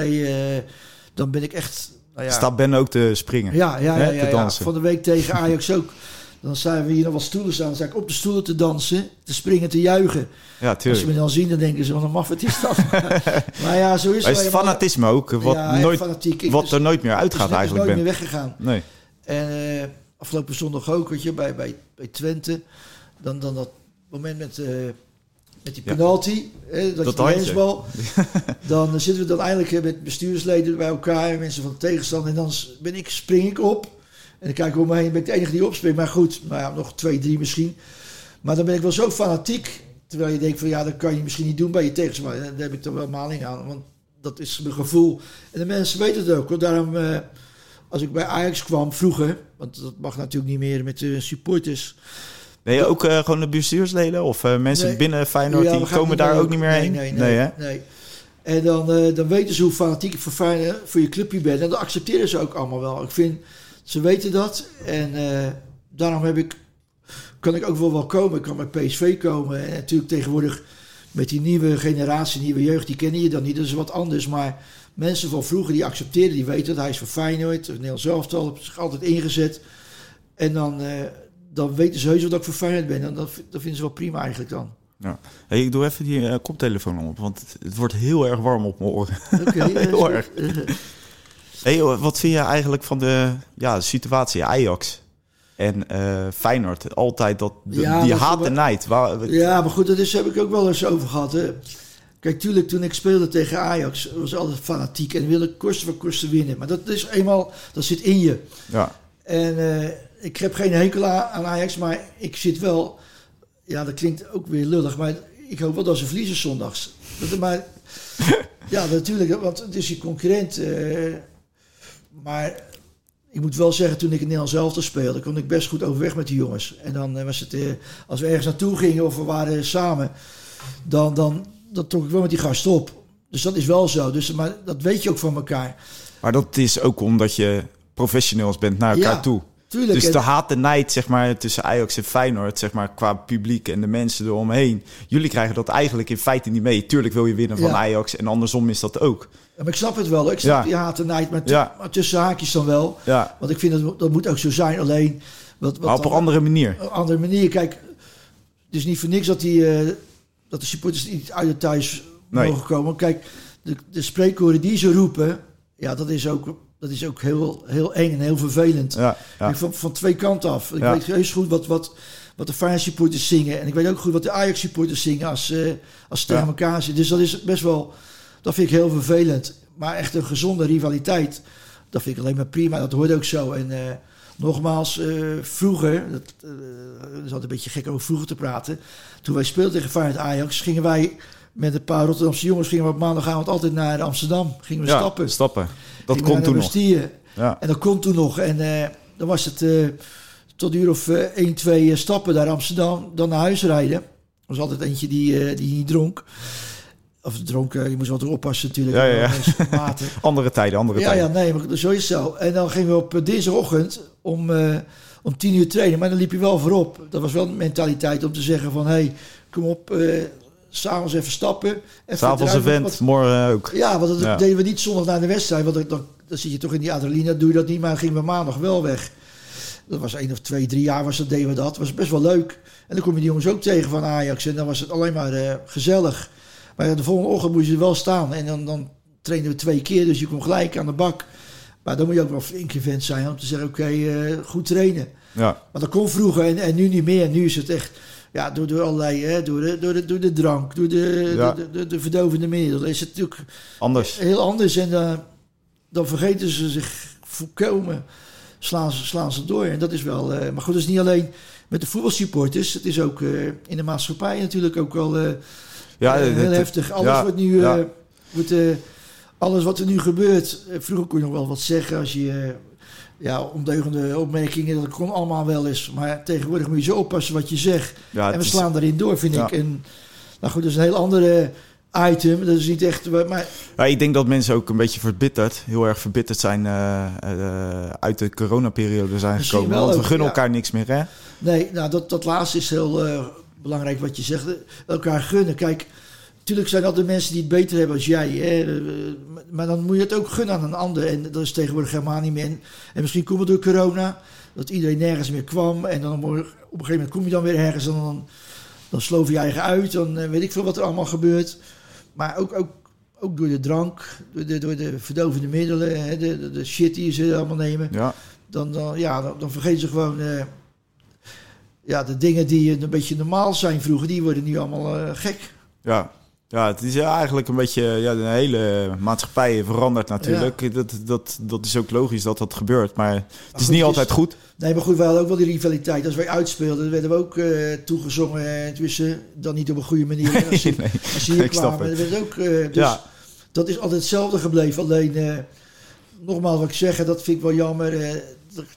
dan ben ik echt... Nou ja. Staat Ben ook te springen? Ja, ja, ja, ja, ja, van de week tegen Ajax ook. Dan zijn we hier nog wat stoelen staan. Dan sta ik op de stoelen te dansen, te springen, te juichen. Ja, tuurlijk. Als ze me dan zien, dan denken ze, wat een maffet is dat. maar ja, zo is het. is fanatisme ook, wat, nooit, fanatiek. wat er nooit meer uitgaat is, eigenlijk. nooit meer weggegaan. Nee. En uh, afgelopen zondag ook, weet je, bij, bij, bij Twente. Dan, dan dat moment met... Uh, met die penalty, ja. hè, dat, dat dan zitten we dan eindelijk met bestuursleden bij elkaar, mensen van de tegenstander. En dan ben ik, spring ik op. En dan kijk ik om me heen, ben ik de enige die opspringt. Maar goed, nou ja, nog twee, drie misschien. Maar dan ben ik wel zo fanatiek. Terwijl je denkt van ja, dat kan je misschien niet doen bij je tegenstander. Daar heb ik toch wel maling aan. Want dat is mijn gevoel. En de mensen weten het ook. Want daarom, eh, als ik bij Ajax kwam vroeger. Want dat mag natuurlijk niet meer met de supporters. Ben je ook uh, gewoon de bestuursleden? Of uh, mensen binnen Feyenoord, die komen daar ook niet meer heen? Nee, nee, nee. nee, En dan, dan weten ze hoe fanatiek ik voor, Feyenoord, voor je clubje ben. En dat accepteren ze ook allemaal wel. Ik vind ze weten dat. En uh, daarom heb ik, kan ik ook wel wel komen. Ik kan met PSV komen. En natuurlijk tegenwoordig met die nieuwe generatie, nieuwe jeugd, die kennen je dan niet. Dat is wat anders. Maar mensen van vroeger die accepteren, die weten dat hij is van Feyenoord. Nederland zelf al, zich altijd ingezet. En dan, uh, dan weten ze heus wel dat ik voor Feyenoord ben. En dat, dat vinden ze wel prima eigenlijk dan. Ja. Hey, ik doe even die uh, koptelefoon op, want het wordt heel erg warm op mijn oren. Oké. heel erg. Hey, wat vind je eigenlijk van de ja, situatie Ajax en uh, Feyenoord? Altijd dat, die haat en nijd. ja, maar goed, dat is, heb ik ook wel eens over gehad. Hè. Kijk, tuurlijk, toen ik speelde tegen Ajax, was altijd fanatiek en wilde kosten voor kosten winnen. Maar dat is eenmaal, dat zit in je. Ja. En uh, ik heb geen hekel aan Ajax, maar ik zit wel, ja, dat klinkt ook weer lullig, maar ik hoop wel dat ze verliezen zondags. Dat, maar ja, natuurlijk, want het is je concurrent. Uh, maar ik moet wel zeggen, toen ik in Nederland zelf speelde, kon ik best goed overweg met die jongens. En dan eh, was het, uh, als we ergens naartoe gingen of we waren samen, dan, dan, dan trok ik wel met die gast op. Dus dat is wel zo. Dus, maar dat weet je ook van elkaar. Maar dat is ook omdat je professionals bent naar elkaar toe. Tuurlijk. Dus de haat en nijd zeg maar, tussen Ajax en Feyenoord, zeg maar, qua publiek en de mensen eromheen. Jullie krijgen dat eigenlijk in feite niet mee. Tuurlijk wil je winnen van Ajax en andersom is dat ook. Maar ik snap het wel. Ik snap ja. die haat en nijd, maar, maar, tussen haakjes dan wel. Ja. Want ik vind dat dat moet ook zo zijn. Alleen... Wat, wat maar op een andere manier. Op een andere manier. Kijk, het is niet voor niks dat, die, uh, dat de supporters niet uit het thuis nee. mogen komen. Kijk, de, de spreekkoren die ze roepen, ja, dat is ook dat is ook heel, heel eng en heel vervelend. Ja, ja. Van, van twee kanten af. Ik weet heel goed wat, wat, wat de Feyenoord supporters zingen. En ik weet ook goed wat de Ajax supporters zingen als, uh, als ze tegen elkaar zitten. Dus dat is best wel, dat vind ik heel vervelend. Maar echt een gezonde rivaliteit, dat vind ik alleen maar prima. Dat hoort ook zo. En uh, nogmaals, uh, vroeger, dat, uh, is altijd een beetje gek over vroeger te praten. Toen wij speelden tegen Feyenoord Ajax, gingen wij met een paar Rotterdamse jongens gingen we op maandagavond altijd naar Amsterdam. Gingen we ja, stappen. stappen. Dat kon toen nog. Ja. En dat kon toen nog. En dan was het tot uur of uh, 1, 2 stappen naar Amsterdam. Dan naar huis rijden. Er was altijd eentje die, die niet dronk. Of dronken, je moest wat oppassen natuurlijk. Ja, ja, ja. andere tijden, andere ja, tijden. Ja, nee, maar zo is het zo. En dan gingen we op dinsdagochtend om, om tien uur trainen. Maar dan liep je wel voorop. Dat was wel een mentaliteit om te zeggen van... hé, hey, kom op, s'avonds even stappen. S'avonds event, wat, morgen ook. Ja, want dat deden we niet zondag na de wedstrijd. Want dan, dan, zit je toch in die adrenaline, doe je dat niet. Maar dan gingen we maandag wel weg. Dat was één of twee, drie jaar was dat, deden we dat. Dat was best wel leuk. En dan kom je die jongens ook tegen van Ajax. En dan was het alleen maar uh, gezellig. Maar de volgende ochtend moest je wel staan. En dan, dan trainen we twee keer, dus je komt gelijk aan de bak. Maar dan moet je ook wel flink vent zijn om te zeggen, oké, okay, uh, goed trainen. Ja. Maar dat kon vroeger en, en nu niet meer. Nu is het echt ja, door, door allerlei, hè, door, de, door, de, door de drank, door de, ja. de, de, de, verdovende middelen, is het natuurlijk anders. heel anders. En uh, dan vergeten ze zich volkomen, slaan ze, slaan ze door. En dat is wel, uh, maar goed, dat is niet alleen met de voetbalsupporters, het is ook uh, in de maatschappij natuurlijk ook wel ja, heel het, heftig. Alles ja, wordt nu, wordt, alles wat er nu gebeurt, vroeger kon je nog wel wat zeggen als je ja, ondeugende opmerkingen. Dat kon allemaal wel eens. Maar tegenwoordig moet je zo oppassen wat je zegt. en we slaan daarin door, vind ik. En, nou goed, dat is een heel andere item. Dat is niet echt. Maar... Ja, ik denk dat mensen ook een beetje verbitterd, heel erg verbitterd zijn uh, uh, uit de coronaperiode zijn Misschien gekomen. Want we gunnen elkaar niks meer, hè? Nee, nou dat, dat laatste is heel uh, belangrijk wat je zegt. Elkaar gunnen. Kijk, Natuurlijk zijn de mensen die het beter hebben als jij. Hè? Maar dan moet je het ook gunnen aan een ander. En dat is tegenwoordig helemaal niet meer. En misschien komt het door corona. Dat iedereen nergens meer kwam. En dan op een gegeven moment kom je dan weer ergens. En dan, dan sloof je eigen uit. Dan eh, weet ik veel wat er allemaal gebeurt. Maar ook, ook, ook door de drank. Door de, door de verdovende middelen. Hè? De, de, shit die ze allemaal nemen. Ja. Dan, dan, ja, dan, dan vergeten ze gewoon... Uh, ja, de dingen die een beetje normaal zijn vroeger, die worden nu allemaal uh, gek. Ja, ja, het is eigenlijk een beetje, ja, de hele maatschappij verandert natuurlijk. Dat, dat, dat is ook logisch dat dat gebeurt, maar het is niet altijd goed. Nee, maar goed, we hadden ook wel die rivaliteit. Als wij uitspeelden, werden we ook uh, toegezongen. En tussen, dan niet op een goede manier. Als, nee, als hier kwamen, werd ook... Uh, dus ja. dat is altijd hetzelfde gebleven. Alleen, nogmaals wat ik zeg, dat vind ik wel jammer. er,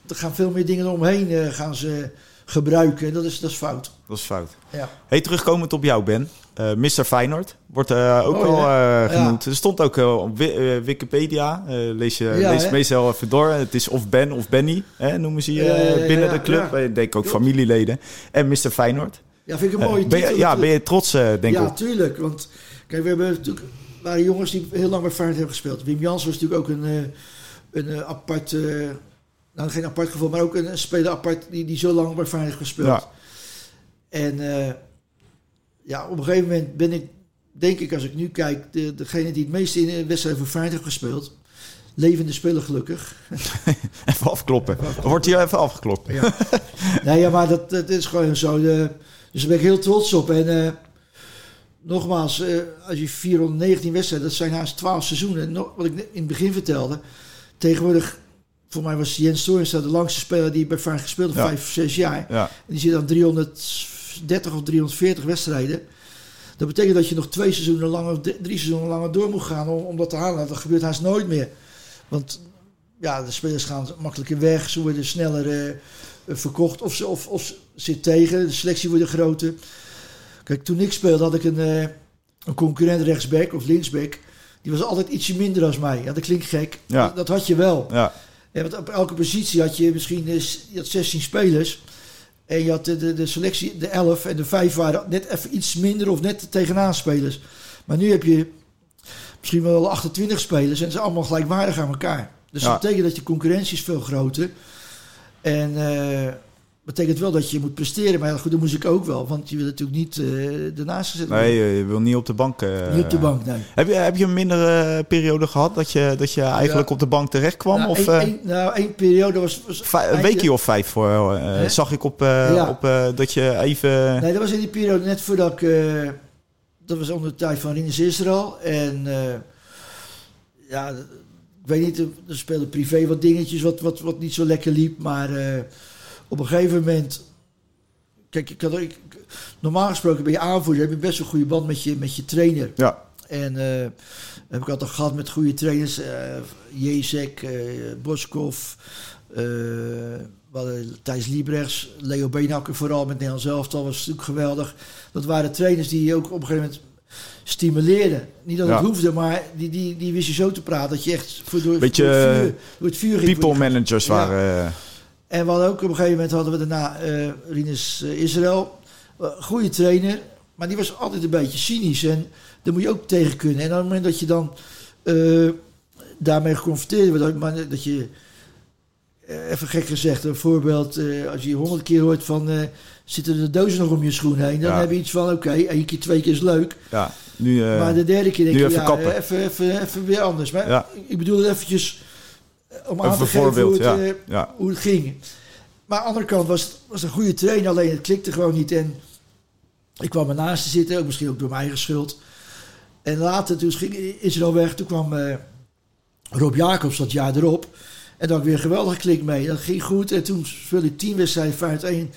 gaan veel meer dingen omheen gaan ze gebruiken. Dat is, dat is fout. Dat is fout. Ja. Hey, terugkomend op jou, Ben. Uh, eh, Mr. Feyenoord wordt uh, ook oh, al uh, genoemd. Ja. Er stond ook op Wikipedia. lees je ja, lees meestal even door. Het is of Ben of Benny, hè, noemen ze je binnen de club. Ik denk ook familieleden. En Mr. Feyenoord. Ja, vind ik een mooie titel. ja, ben je trots, denk ik? Ja, tuurlijk. Want kijk, we hebben natuurlijk waren jongens die heel lang bij Feyenoord hebben gespeeld. Wim Jans was natuurlijk ook een, een apart... nou, geen apart geval, maar ook een speler apart die, die zo lang bij Feyenoord gespeeld. En ja, op een gegeven moment ben ik, denk ik, als ik nu kijk, de, degene die het meeste in de wedstrijd voor Feyenoord heeft gespeeld. Levende speler, gelukkig. even afkloppen. Wordt hier even afgeklopt. Ja. nee, ja, maar dat, dat is gewoon zo. De, dus daar ben ik heel trots op. En uh, nogmaals, uh, als je 419 wedstrijden, dat zijn haast 12 seizoenen. Nog, wat ik in het begin vertelde. Tegenwoordig, voor mij was Jens Toornstra de langste speler die bij Feyenoord gespeeld heeft, ja. 5 of 6 jaar. Ja. En die zit dan 300 30 of 340 wedstrijden. Dat betekent dat je nog twee seizoenen langer, drie seizoenen langer door moet gaan om, om dat te halen. Dat gebeurt haast nooit meer. Want ja, de spelers gaan makkelijker weg, ze worden sneller uh, verkocht of ze of, of zit tegen, de selectie wordt groter. Kijk, toen ik speelde had ik een, uh, een concurrent rechtsback of linksback. Die was altijd ietsje minder als mij. Ja, dat klinkt gek. Ja. Dat, dat, had je wel. Ja. En want op elke positie had je misschien uh, je had 16 spelers. En je had de, de, de, selectie, de 11 en de 5 waren net even iets minder of net tegenaan spelers. Maar nu heb je misschien wel 28 spelers en ze zijn allemaal gelijkwaardig aan elkaar. Dus dat betekent dat je concurrentie is veel groter. En uh, betekent wel dat je moet presteren. Maar goed, dat moest ik ook wel. Want je wil natuurlijk niet uh, ernaast gezet worden. Nee, je wil niet op de bank. Uh, niet op de bank, nee. Heb je, heb je een mindere periode gehad dat je, dat je eigenlijk op de bank terecht kwam? Nou, of, een, nou, één periode was... was een weekje of vijf voor, zag ik op, ja. op dat je even... Nee, dat was in die periode net voordat ik... dat was onder de tijd van Rinus Israël. En ja, ik weet niet, er speelden privé wat dingetjes wat, wat, wat niet zo lekker liep. Maar op een gegeven moment. Kijk, ik ik, normaal gesproken ben je aanvoerder, heb je best een goede band met je, met je trainer. Ja. En uh, heb ik altijd gehad met goede trainers. Uh, Jezek, uh, Boskov, Thijs Liebrechts, Leo Beenhakker vooral met Nederland zelf. Dat was natuurlijk geweldig. Dat waren trainers die ook op een gegeven moment stimuleerden. Niet dat het hoefde, maar die, die, die wist je zo te praten dat je echt voor, door, Beetje, door, het, vuur, door het vuur ging. People managers waren... En we hadden ook op een gegeven moment hadden we daarna uh, Rinus Israël. goede trainer, maar die was altijd een beetje cynisch. En daar moet je ook tegen kunnen. En op het moment dat je dan uh, daarmee geconfronteerd wordt, maar dat je, even gek gezegd, een voorbeeld, uh, als je honderd keer hoort van zitten de dozen nog om je schoen heen, dan heb je iets van oké, okay, één keer, twee keer is leuk. Ja, nu, maar de derde keer denk je, ja, even, even, even weer anders. Maar ja. ik bedoel het eventjes om aan te geven voorbeeld, hoe, het, ja. Ja. hoe het ging. Maar aan de andere kant was het was een goede trainer, alleen het klikte gewoon niet. En ik kwam ernaast te zitten, ook misschien ook door mijn eigen schuld. En later, toen ging Israël weg, toen kwam uh, Rob Jacobs dat jaar erop. En dan had ik weer een geweldige klik mee. Dat ging goed. En toen speelde ik tien wedstrijden, 5 1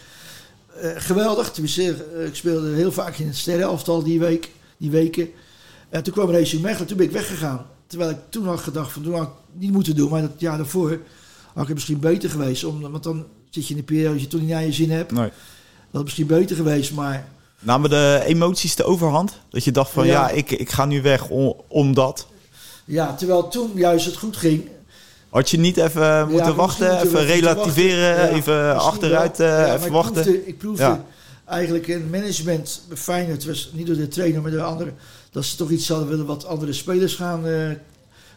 uh, geweldig. Tenminste, uh, ik speelde heel vaak in het sterrenelftal die, week, die weken. En toen kwam Racing Mechelen, toen ben ik weggegaan. Terwijl ik toen had gedacht, van toen had ik niet moeten doen. Maar dat jaar daarvoor had ik het misschien beter geweest. Om, want dan zit je in een periode dat je toch niet naar je zin hebt. Nee. Dat had misschien beter geweest, maar... Namen de emoties de overhand? Dat je dacht van ja, Ja. ik, ik ga nu weg om, omdat. Ja, terwijl toen juist het goed ging. Had je niet even moeten wachten, even moeten relativeren, wachten. Ja, even achteruit wel. eh, even ik wachten? Proefde, ik proefde Ja. eigenlijk in management bij Feyenoord, was niet door de trainer, maar door anderen, dat ze toch iets hadden willen wat andere spelers gaan eh,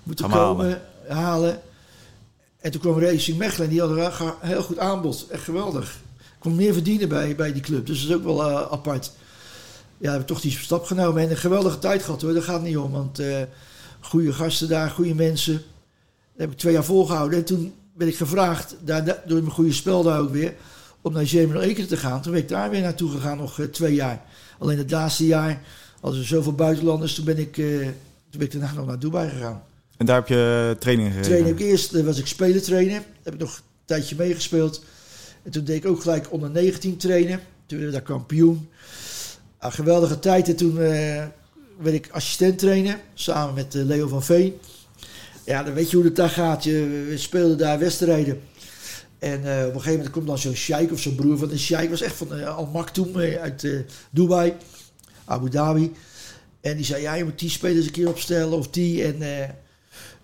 moeten Gaan komen halen. En toen kwam Racing Mechelen en die hadden een heel goed aanbod. Echt geweldig. Ik kon meer verdienen bij, bij die club, dus dat is ook wel eh, apart. Ja, heb ik toch die stap genomen en een geweldige tijd gehad hoor, daar gaat niet om. Want eh goede gasten daar, goede mensen. Dat heb ik twee jaar volgehouden. En toen ben ik gevraagd, daar, door mijn goede spel daar ook weer, om naar Germinal Ekeren te gaan. Toen ben ik daar weer naartoe gegaan, nog eh, twee jaar. Alleen het laatste jaar hadden ze zoveel buitenlanders, toen ben ik, toen ben ik daarna nog naar Dubai gegaan. En daar heb je training gegeven? Ik eerst, eh, was ik spelertrainer. Heb ik nog een tijdje meegespeeld. En toen deed ik ook gelijk onder 19 trainen. Toen werden we daar kampioen. Een geweldige tijd. En toen eh, werd ik assistent trainer. Samen met eh, Leo van Veen. Ja, dan weet je hoe het daar gaat. Je, we speelden daar wedstrijden. En op een gegeven moment komt dan zo'n sheik of zo'n broer van een sheik. was echt van Al Maktoum uit Dubai. Abu Dhabi. En die zei, ja, je moet die spelers een keer opstellen of die. En,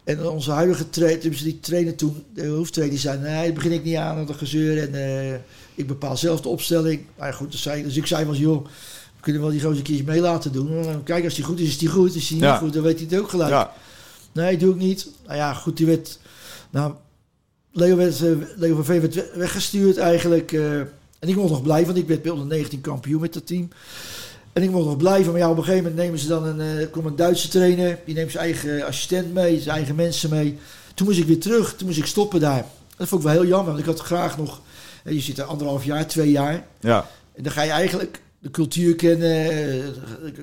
en onze huidige trainer, dus die trainer toen, de hoofdtrainer, die zei, nee, daar begin ik niet aan de gezeur. En eh, ik bepaal zelf de opstelling. Ja, goed, dus, zei, dus ik zei was, joh, we kunnen wel die gozer een keertje mee laten doen. En Kijk, als die goed is, is die goed. Is die niet Ja. goed, dan weet hij het ook gelijk. Ja, Nee, doe ik niet. Nou ja, goed, die werd... Nou, Leo, werd, eh, Leo van Veen werd we- weggestuurd eigenlijk. eh, en ik mocht nog blijven, want ik werd bij onder 19 kampioen met dat team. En ik mocht nog blijven, maar ja, op een gegeven moment nemen ze dan een, eh, komt een Duitse trainer. Die neemt zijn eigen assistent mee, zijn eigen mensen mee. Toen moest ik weer terug, toen moest ik stoppen daar. Dat vond ik wel heel jammer, want ik had graag nog... eh, Je zit er anderhalf jaar, twee jaar. ja. En dan ga je eigenlijk de cultuur kennen. eh,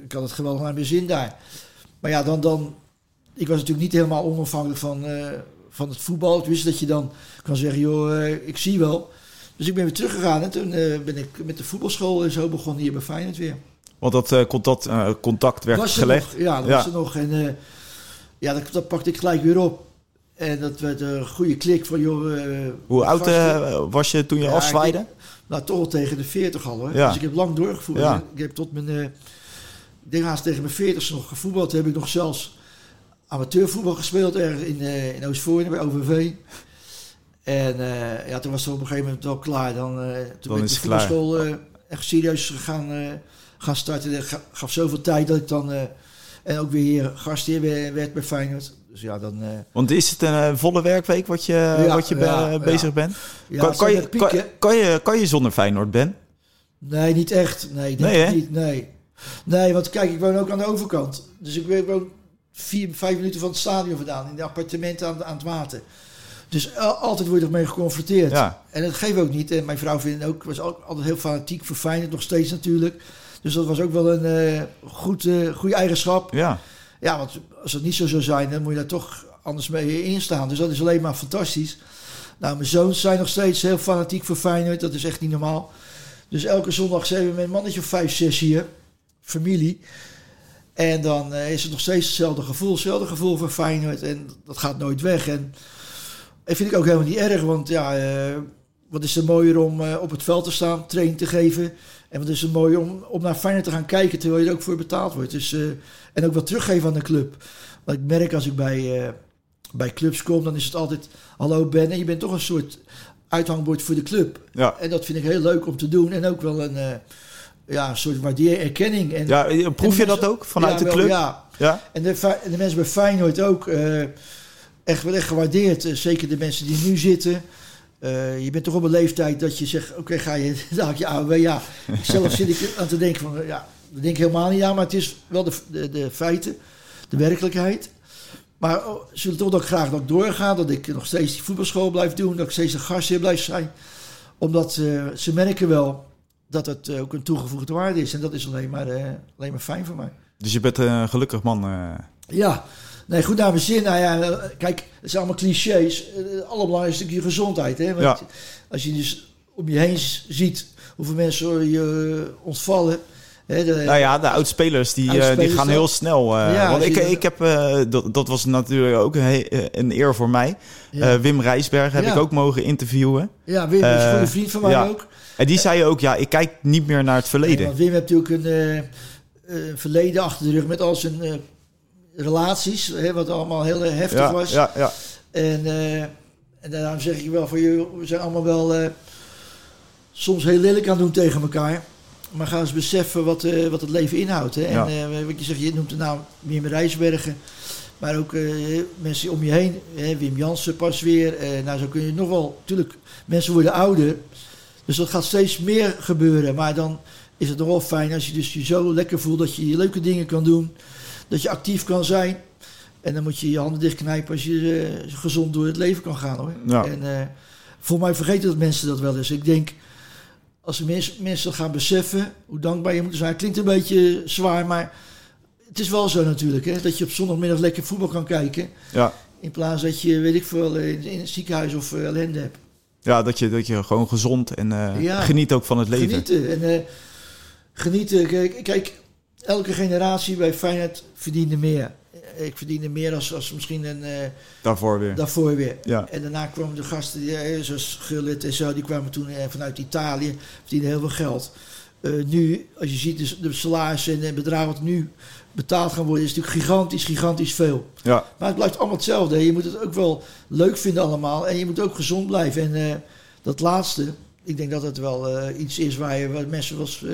Ik had het geweldig naar mijn zin daar. Maar ja, dan, dan... Ik was natuurlijk niet helemaal onafhankelijk van, van het voetbal. Het wist dat je dan kan zeggen, joh, ik zie wel. Dus ik ben weer teruggegaan. En toen ben ik met de voetbalschool en zo begonnen hier bij Feyenoord weer. Want dat eh, contact, eh, contact werd was er gelegd. Nog, ja, dat Ja. was er nog. En eh, ja, dat, dat pakte ik gelijk weer op. En dat werd een goede klik van, joh... Hoe oud was je toen je Ja, afzwaaide? ik- Nou, toch al tegen de 40 al hoor. Ja. Dus ik heb lang doorgevoerd. Ja. Ik heb tot mijn, ik denk haast tegen mijn 40 nog gevoetbald. Heb ik nog zelfs amateurvoetbal gespeeld ergens in, eh in Oostvoorne bij OVV. En ja, toen was het op een gegeven moment wel klaar. Dan, toen ben ik de voetbalschool echt serieus gaan, eh, gaan starten. Dat ga- gaf zoveel tijd dat ik dan... eh, en ook weer hier gastheer werd bij Feyenoord. Dus ja, dan... eh, Want is het een eh, volle werkweek wat je, wat je ja, bezig bent? ja, kan, kan, je, kan, je, kan je zonder Feyenoord, Ben? Nee, niet echt. Nee, denk Nee, niet. Nee. nee, want kijk, ik woon ook aan de overkant. Dus ik woon vier, vijf minuten van het stadion vandaan. In de appartementen aan, aan het water. Dus al- altijd word je ermee geconfronteerd. Ja. En dat geeft ook niet. En mijn vrouw vindt ook, was ook altijd heel fanatiek voor Feyenoord. Nog steeds natuurlijk. Dus dat was ook wel een eh, goed, eh, goede eigenschap. Ja. Ja, want als het niet zo zou zijn, dan moet je daar toch anders mee instaan. Dus dat is alleen maar fantastisch. Nou, mijn zoons zijn nog steeds heel fanatiek voor Feyenoord. Dat is echt niet normaal. Dus elke zondag zijn we met een mannetje of vijf, zes hier. Familie. En dan is het nog steeds hetzelfde gevoel. Hetzelfde gevoel voor Feyenoord. En dat gaat nooit weg. En dat vind ik ook helemaal niet erg. Want ja, wat is er mooier om op het veld te staan, training te geven. En wat is er mooi om, om naar Feyenoord te gaan kijken terwijl je er ook voor betaald wordt. Dus, en ook wat teruggeven aan de club. Want ik merk als ik bij, bij clubs kom, dan is het altijd... Hallo Ben, en je bent toch een soort uithangbord voor de club. Ja. En dat vind ik heel leuk om te doen. En ook wel een, uh, ja, een soort waardeer, erkenning. En, ja, proef je dat ook vanuit de club? ja. ja. En, de, de mensen bij Feyenoord ook echt, echt gewaardeerd. Zeker de mensen die nu zitten. Je bent toch op een leeftijd dat je zegt, oké, ga je dadelijk je AOW. Ja, zelf zit ik aan te denken van, ja, dat denk ik helemaal niet aan. Maar het is wel de, de, de feiten, de werkelijkheid. Maar oh, ze willen toch ook graag dat ik doorga. Dat ik nog steeds die voetbalschool blijf doen. Dat ik steeds een gastheer blijf zijn. Omdat uh, ze merken wel dat het uh, ook een toegevoegde waarde is. En dat is alleen maar, alleen maar fijn voor mij. Dus je bent een gelukkig man. Ja. Nee, goed naar mijn zin. Nou ja, kijk, het zijn allemaal clichés. Het allerbelangrijkste is je gezondheid. Hè? Want ja. Als je dus om je heen ziet hoeveel mensen je ontvallen nou ja, de oudspelers die, die gaan heel snel. Uh, want ik, ik heb, uh, dat, dat was natuurlijk ook een, een eer voor mij. Wim Rijsberg heb ik ook mogen interviewen. Ja, Wim is een goede vriend van mij ook. En die zei ook, ja, ik kijk niet meer naar het verleden. Wim heeft natuurlijk een verleden achter de rug met al zijn relaties, hè, wat allemaal heel heftig was. Ja, ja. En, en daarom zeg ik wel van, je, we zijn allemaal wel soms heel lelijk aan doen tegen elkaar. Maar ga eens beseffen wat, uh, wat het leven inhoudt. Hè? En wat je zegt, je noemt de naam Wim Rijsbergen. Maar ook mensen om je heen. Hè? Wim Jansen pas weer. nou, zo kun je nog wel... Tuurlijk, mensen worden ouder. Dus dat gaat steeds meer gebeuren. Maar dan is het nog wel fijn als je dus je zo lekker voelt... dat je leuke dingen kan doen. Dat je actief kan zijn. En dan moet je je handen dichtknijpen als je gezond door het leven kan gaan. Hoor. Ja. En voor mij vergeten dat mensen dat wel eens. Ik denk als mensen, mensen gaan beseffen hoe dankbaar je moet zijn. Klinkt een beetje zwaar, maar het is wel zo natuurlijk. Hè, dat je op zondagmiddag lekker voetbal kan kijken. Ja. In plaats dat je, weet ik veel, in, in het ziekenhuis of uh, ellende hebt. Ja, dat je, dat je gewoon gezond en uh, geniet ook van het leven. Genieten. En, uh, genieten. Kijk, kijk, elke generatie bij Feyenoord verdiende meer ik verdiende meer als, als misschien een... Uh, daarvoor weer. Daarvoor weer. Ja. En daarna kwamen de gasten, die, eh, zoals Gullit en zo, die kwamen toen uh, vanuit Italië, verdienden heel veel geld. nu, als je ziet dus de salarissen en bedragen wat nu betaald gaan worden, is natuurlijk gigantisch, gigantisch veel. Ja. Maar het blijft allemaal hetzelfde. Je moet het ook wel leuk vinden allemaal en je moet ook gezond blijven. En dat laatste, ik denk dat het wel iets is waar, je, waar mensen wel eens,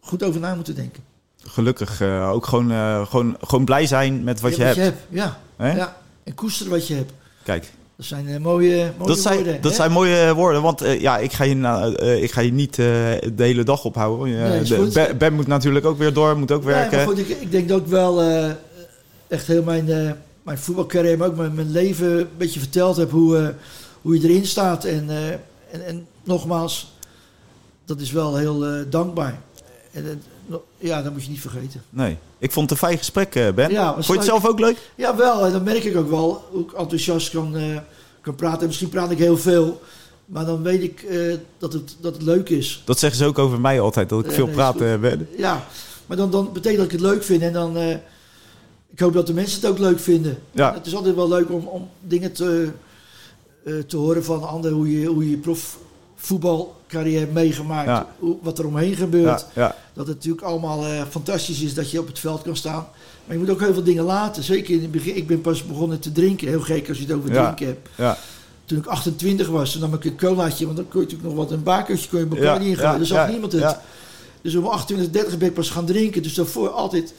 goed over na moeten denken gelukkig uh, ook gewoon, uh, gewoon, gewoon blij zijn met wat, je, wat hebt. je, hebt. Ja. ja, en koester wat je hebt. Kijk. Dat zijn uh, mooie, mooie dat zijn, woorden. Dat zijn mooie woorden, want ja, ik ga je, ik ga je niet de hele dag ophouden. Nee, ben, ben, moet natuurlijk ook weer door, moet ook werken. maar goed, ik, ik denk dat ik wel echt heel mijn, mijn voetbalcarrière, maar ook mijn, mijn leven een beetje verteld heb hoe, hoe je erin staat. En, en, en nogmaals, dat is wel heel dankbaar. En, ja, dat moet je niet vergeten. Nee. Ik vond het een fijn gesprek, eh, Ben. Ja, vond je het zelf ook leuk? Ja, wel. En dan merk ik ook wel hoe ik enthousiast kan, uh, kan praten. Misschien praat ik heel veel. Maar dan weet ik uh, dat, het, dat het leuk is. Dat zeggen ze ook over mij altijd, dat ik veel praat ben. Ja, maar dan, dan betekent dat ik het leuk vind. En dan, ik hoop dat de mensen het ook leuk vinden. Ja. Het is altijd wel leuk om, om dingen te, te horen van anderen. Hoe je, hoe je prof voetbalcarrière meegemaakt. Wat er omheen gebeurt. Ja, dat het natuurlijk allemaal uh, fantastisch is dat je op het veld kan staan. Maar je moet ook heel veel dingen laten. Zeker in het begin. Ik ben pas begonnen te drinken. Heel gek als je het over drinken hebt. Toen ik 28 was, toen nam ik een colaatje. Want dan kon je natuurlijk nog wat een bakertje kon je elkaar niet. Daar zag niemand het. Dus om 28, 30 ben ik pas gaan drinken. Dus daarvoor altijd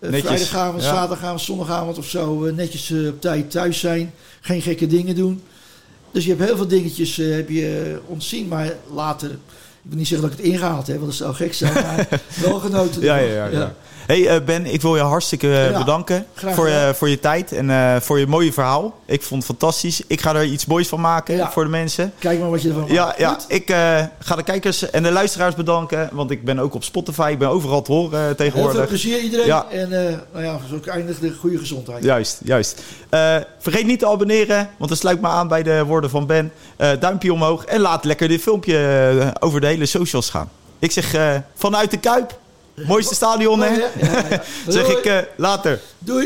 uh, vrijdagavond, zaterdagavond, zondagavond of zo... Uh, netjes op tijd thuis zijn. Geen gekke dingen doen. Dus je hebt heel veel dingetjes uh, heb je ontzien, maar later. Ik wil niet zeggen dat ik het ingehaald heb, want dat zou gek zijn, maar wel genoten. ja, ja, ja, ja. Hey uh, Ben, ik wil je hartstikke eh, bedanken voor, je, voor je tijd en voor je mooie verhaal. Ik vond het fantastisch. Ik ga er iets moois van maken voor de mensen. Kijk maar wat je ervan maakt. Ja, ja. ik ga de kijkers en de luisteraars bedanken, want ik ben ook op Spotify. Ik ben overal te horen tegenwoordig. Heel veel plezier iedereen ja. en nou ja, zo eindigt de goede gezondheid. Juist, juist. vergeet niet te abonneren, want dat sluit me aan bij de woorden van Ben. duimpje omhoog en laat lekker dit filmpje over de hele socials gaan. Ik zeg vanuit de Kuip. Mooiste stadion, hè? Zeg ik later. Doei.